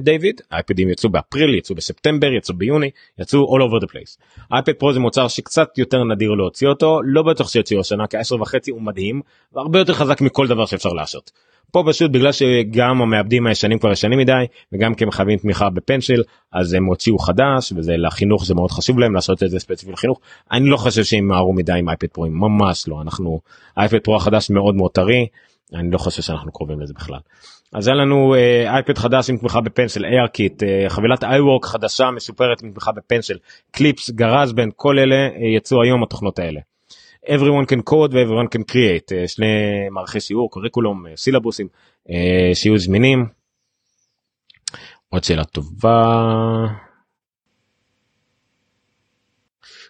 דיוויד אייפדים יצאו באפריל יצאו בספטמבר יצאו ביוני יצאו all over the place. אייפד פרו זה מוצר שקצת יותר נדיר להוציא אותו לא בטוח שיוציאו השנה כי 10 וחצי הוא מדהים והרבה יותר חזק מכל דבר שאפשר לעשות. פה פשוט בגלל שגם המעבדים הישנים כבר ישנים מדי וגם כי הם חייבים תמיכה ב Pencil אז הם הוציאו חדש וזה לחינוך זה מאוד חשוב להם לעשות את זה ספציפי לחינוך אני לא חושב שהם ימהרו מדי עם iPad Pro ממש לא אנחנו iPad Pro החדש מאוד מאוד טרי אני לא חושב שאנחנו קרובים לזה בכלל. אז היה לנו אייפד אה, חדש עם תמיכה ב Pencil ARKit אה, חבילת iWork חדשה משופרת עם תמיכה ב Pencil Clips GarageBand כל אלה אה, יצאו היום התוכנות האלה. Everyone can code ו-everyone can create uh, שני מערכי שיעור קוריקולום uh, סילבוסים uh, שיהיו זמינים. עוד שאלה טובה.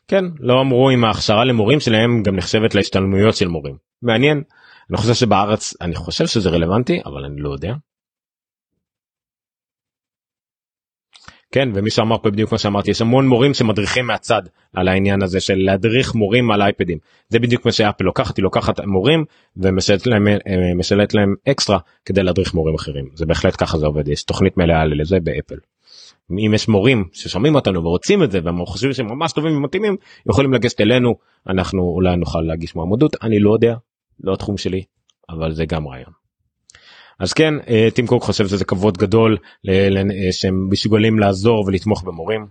כן לא אמרו אם ההכשרה למורים שלהם גם נחשבת להשתלמויות של מורים מעניין אני חושב שבארץ אני חושב שזה רלוונטי אבל אני לא יודע. כן ומי שאמר פה בדיוק מה שאמרתי יש המון מורים שמדריכים מהצד על העניין הזה של להדריך מורים על אייפדים זה בדיוק מה שאפל לוקחת היא לוקחת מורים ומשלמת להם, אה, משלמת להם אקסטרה כדי להדריך מורים אחרים זה בהחלט ככה זה עובד יש תוכנית מלאה לזה באפל. אם יש מורים ששומעים אותנו ורוצים את זה והם חושבים שהם ממש טובים ומתאימים יכולים לגשת אלינו אנחנו אולי נוכל להגיש מועמדות אני לא יודע לא התחום שלי אבל זה גם רעיון. אז כן טים קוק חושב שזה כבוד גדול שהם מסוגלים לעזור ולתמוך במורים.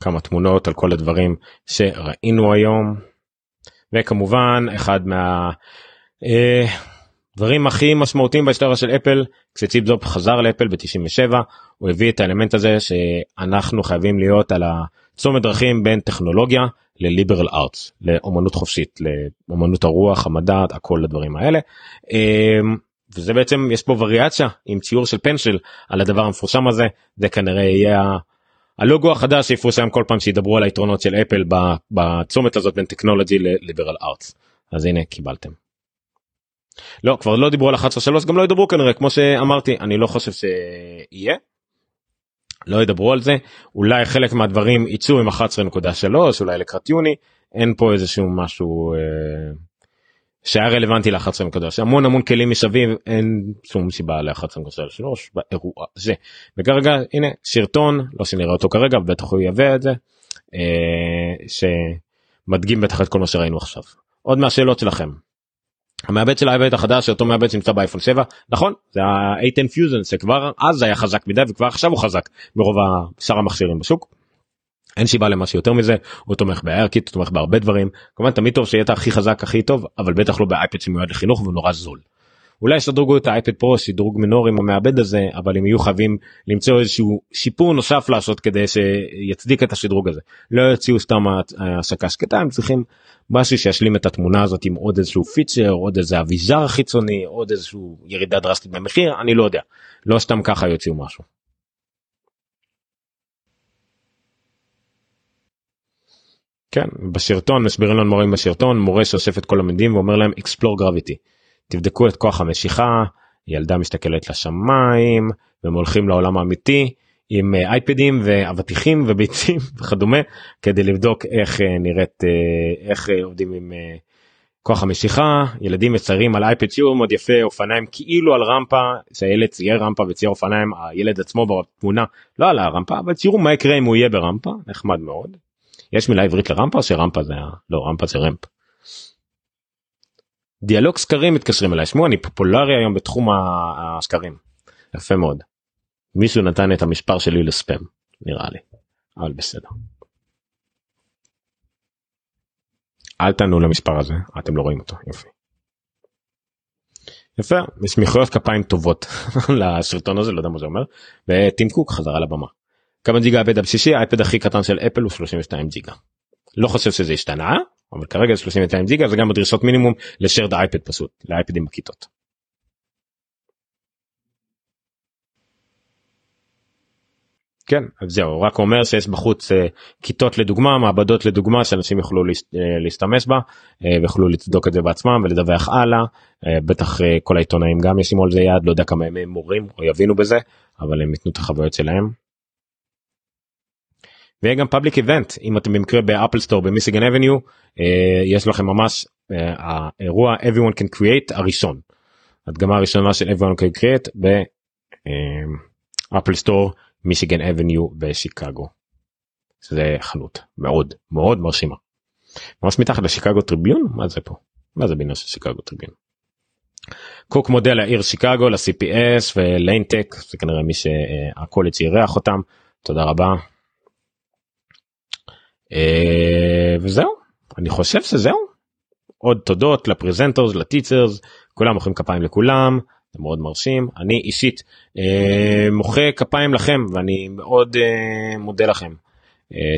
כמה תמונות על כל הדברים שראינו היום וכמובן אחד מה. אה, הכי משמעותיים בהיסטוריה של אפל כשציפ זופ חזר לאפל ב-97 הוא הביא את האלמנט הזה שאנחנו חייבים להיות על הצומת דרכים בין טכנולוגיה לליברל ארטס לאומנות חופשית לאומנות הרוח המדע הכל הדברים האלה. אמ, וזה בעצם יש פה וריאציה עם ציור של פנשל על הדבר המפורשם הזה זה כנראה יהיה הלוגו החדש שיפורסם כל פעם שידברו על היתרונות של אפל בצומת הזאת בין טכנולוגי לליברל ארטס אז הנה קיבלתם. לא כבר לא דיברו על 11.3 גם לא ידברו כנראה כמו שאמרתי אני לא חושב שיהיה. לא ידברו על זה. אולי חלק מהדברים יצאו עם 11.3 אולי לקראת יוני. אין פה איזשהו משהו אה, שהיה רלוונטי ל-11.3 המון המון כלים מסביב אין שום סיבה ל-11.3 באירוע זה וכרגע הנה סרטון לא שנראה אותו כרגע בטח הוא יביא את זה אה, שמדגים בטח את כל מה שראינו עכשיו. עוד מהשאלות שלכם. המעבד של האייבד החדש אותו מעבד שנמצא באייפון 7 נכון זה ה-810 פיוזן שכבר אז היה חזק מדי וכבר עכשיו הוא חזק ברוב שאר המכשירים בשוק. אין סיבה למה שיותר מזה הוא תומך ב-AirKit הוא תומך בהרבה דברים כמובן תמיד טוב שיהיה את הכי חזק הכי טוב אבל בטח לא באייפד שמיועד לחינוך והוא נורא זול. אולי ישדרגו את האייפד פרו שדרוג מינורי עם המעבד הזה אבל הם יהיו חייבים למצוא איזשהו שיפור נוסף לעשות כדי שיצדיק את השדרוג הזה. לא יוציאו סתם השקה שקטה הם צריכים משהו שישלים את התמונה הזאת עם עוד איזשהו פיצ'ר עוד איזה אביזר חיצוני עוד איזשהו ירידה דרסטית במחיר אני לא יודע. לא סתם ככה יוציאו משהו. כן בשרטון מסבירים לנו מורים בשרטון מורה שאוסף את כל המדים ואומר להם explore gravity תבדקו את כוח המשיכה ילדה מסתכלת לשמיים והם הולכים לעולם האמיתי עם אה, אייפדים ואבטיחים וביצים [laughs] וכדומה כדי לבדוק איך אה, נראית אה, איך עובדים עם כוח המשיכה ילדים מציירים על אייפד שיעור מאוד יפה אופניים כאילו על רמפה שהילד צייר רמפה וצייר אופניים הילד עצמו בתמונה לא על הרמפה אבל תראו מה יקרה אם הוא יהיה ברמפה נחמד מאוד. יש מילה עברית לרמפה שרמפה זה לא רמפה זה רמפ. דיאלוג סקרים מתקשרים אליי שמעו אני פופולרי היום בתחום השקרים יפה מאוד. מישהו נתן את המספר שלי לספאם נראה לי אבל בסדר. אל תענו למספר הזה אתם לא רואים אותו יופי. יפה יש מחיאות כפיים טובות [laughs] לסרטון הזה לא יודע מה זה אומר וטים קוק חזרה לבמה. כמה ג'יגה האייפד הבסיסי האייפד הכי קטן של אפל הוא 32 ג'יגה. לא חושב שזה השתנה אבל כרגע 32 ג'יגה זה גם בדרישות מינימום לשרד אייפד פשוט לאייפדים בכיתות. כן אז זהו רק אומר שיש בחוץ uh, כיתות לדוגמה מעבדות לדוגמה שאנשים יוכלו להס, uh, להשתמש בה אה, ויוכלו לבדוק את זה בעצמם ולדווח הלאה אה, בטח אה, כל העיתונאים גם ישימו על זה יד לא יודע כמה הם מורים או יבינו בזה אבל הם ייתנו את החוויות שלהם. ויהיה גם public event אם אתם במקרה ב Apple Store ב Michigan Avenue אה, יש לכם ממש אה, האירוע everyone can create הראשון. הדגמה הראשונה של everyone can create ב Apple Store Michigan Avenue בשיקגו. זה חנות מאוד מאוד מרשימה. ממש מתחת לשיקגו טריביון מה זה פה מה זה בניין של שיקגו טריביון. קוק מודה לעיר שיקגו ל-CPS ו Lane Tech זה כנראה מי שהקולג' אירח אותם תודה רבה. אה, וזהו. אני חושב שזהו. עוד תודות ל presenters ל teachers כולם מוחאים כפיים לכולם זה מאוד מרשים. אני אישית אה, מוחא כפיים לכם ואני מאוד אה, מודה לכם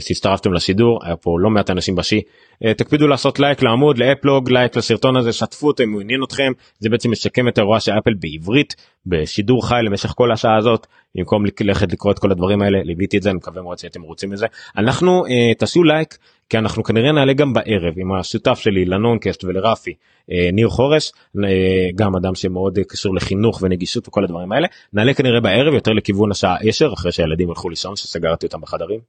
שהצטרפתם לשידור היה פה לא מעט אנשים בשי אה, תקפידו לעשות לייק לעמוד לאפלוג לייק לסרטון הזה שתפו אותו אם הוא עניין אתכם. זה בעצם מסכם את האירוע של אפל בעברית בשידור חי למשך כל השעה הזאת במקום ללכת לקרוא את כל הדברים האלה. ליוויתי את זה אני מקווה מאוד שאתם מרוצים מזה. אנחנו אה, תעשו לייק כי אנחנו כנראה נעלה גם בערב עם השותף שלי לנונקסט ולרפי אה, ניר חורש אה, גם אדם שמאוד קשור לחינוך ונגישות וכל הדברים האלה. נעלה כנראה בערב יותר לכיוון השעה 10 אחרי שהילדים הלכו לישון שסגרתי אותם בחדרים.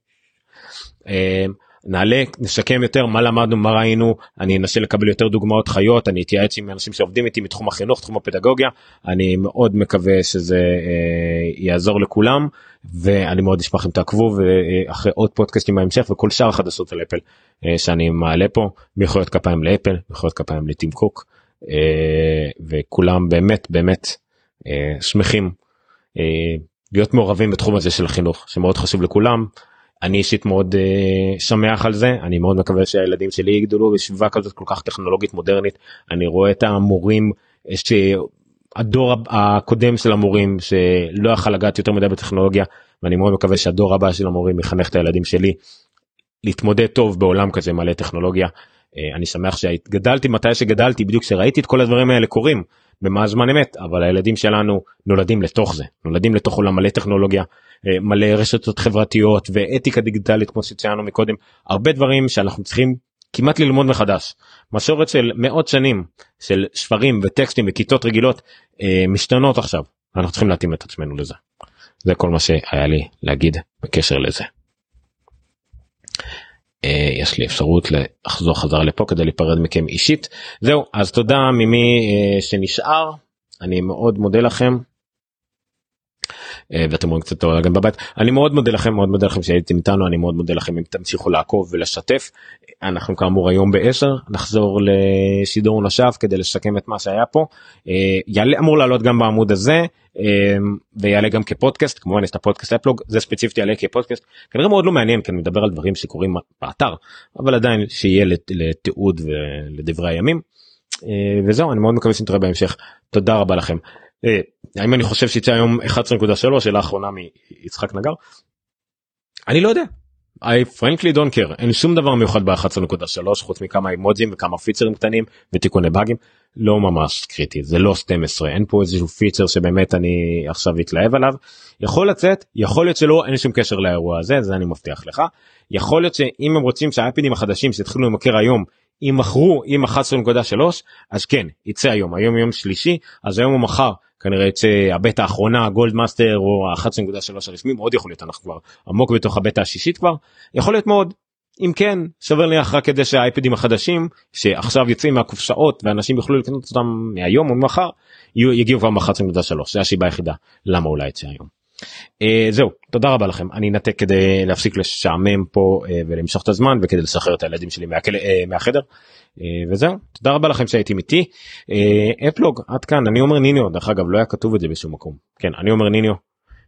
אה, נעלה נשקם יותר מה למדנו מה ראינו אני אנסה לקבל יותר דוגמאות חיות אני אתייעץ עם אנשים שעובדים איתי מתחום החינוך תחום הפדגוגיה אני מאוד מקווה שזה אה, יעזור לכולם ואני מאוד אשמח אם תעקבו ואחרי עוד פודקאסטים בהמשך וכל שאר החדשות על אפל אה, שאני מעלה פה מחיאות כפיים לאפל מחיאות כפיים לטים קוק אה, וכולם באמת באמת אה, שמחים אה, להיות מעורבים בתחום הזה של החינוך שמאוד חשוב לכולם. אני אישית מאוד uh, שמח על זה. אני מאוד מקווה שהילדים שלי יגדלו בסביבה כזאת כל כך טכנולוגית מודרנית. אני רואה את המורים שהדור הקודם של המורים שלא יכל לגעת יותר מדי בטכנולוגיה ואני מאוד מקווה שהדור הבא של המורים יחנך את הילדים שלי להתמודד טוב בעולם כזה מלא טכנולוגיה. Uh, אני שמח שגדלתי מתי שגדלתי בדיוק שראיתי את כל הדברים האלה קורים במה זמן אמת אבל הילדים שלנו נולדים לתוך זה נולדים לתוך עולם מלא טכנולוגיה אה, מלא רשתות חברתיות ואתיקה דיגיטלית כמו שציינו מקודם הרבה דברים שאנחנו צריכים כמעט ללמוד מחדש מסורת של מאות שנים של שברים וטקסטים וכיתות רגילות אה, משתנות עכשיו אנחנו צריכים להתאים את עצמנו לזה. זה כל מה שהיה לי להגיד בקשר לזה. אה, יש לי אפשרות לחזור חזרה לפה כדי להיפרד מכם אישית. זהו אז תודה ממי אה, שנשאר. אני מאוד מודה לכם ואתם רואים קצת גם בבית. אני מאוד מודה לכם מאוד מודה לכם שהייתם איתנו אני מאוד מודה לכם אם תמשיכו לעקוב ולשתף. אנחנו כאמור היום ב-10 נחזור לשידור נשף כדי לשקם את מה שהיה פה. אה, יעלה אמור לעלות גם בעמוד הזה אה, ויעלה גם כפודקאסט כמובן יש את הפודקאסט אפלוג זה ספציפית יעלה כפודקאסט. כנראה מאוד לא מעניין כי אני מדבר על דברים שקורים באתר אבל עדיין שיהיה לתיעוד ולדברי הימים. וזהו אני מאוד מקווה שנתראה בהמשך. תודה רבה לכם. אה, האם אני חושב שיצא היום 11.3 שאלה אחרונה מיצחק נגר. אני לא יודע. I frankly don't care. אין שום דבר מיוחד ב-11.3 חוץ מכמה אימוג'ים וכמה פיצרים קטנים ותיקוני באגים. לא ממש קריטי זה לא 12 אין פה איזשהו feature שבאמת אני עכשיו אתלהב עליו. יכול לצאת יכול להיות שלא אין שום קשר לאירוע הזה זה אני מבטיח לך. יכול להיות שאם הם רוצים שהאייפידים החדשים שהתחילו להימכר היום יימכרו עם 11.3 אז כן יצא היום. היום יום שלישי אז היום או מחר כנראה יצא הבטא האחרונה Gold Master או ה-11.3 הרשמי מאוד יכול להיות אנחנו כבר עמוק בתוך הבטא השישית כבר. יכול להיות מאוד. אם כן שווה לי אחר כדי שהאייפדים החדשים שעכשיו יוצאים מהקופסאות ואנשים יוכלו לקנות אותם מהיום או ממחר יגיעו כבר ב-11.3 זה השיבה היחידה למה אולי יצא היום. Uh, זהו תודה רבה לכם. אני אנתק כדי להפסיק לשעמם פה uh, ולמשוך את הזמן וכדי לשחרר את הילדים שלי מהכל, uh, מהחדר וזהו. תודה רבה לכם שהייתם איתי. uh, אפלוג עד כאן. אני אומר ניניו דרך אגב לא היה כתוב את זה בשום מקום. כן אני אומר ניניו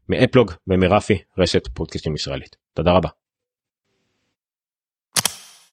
מאפלוג ומרפי רשת פודקאסטים ישראלית. תודה רבה.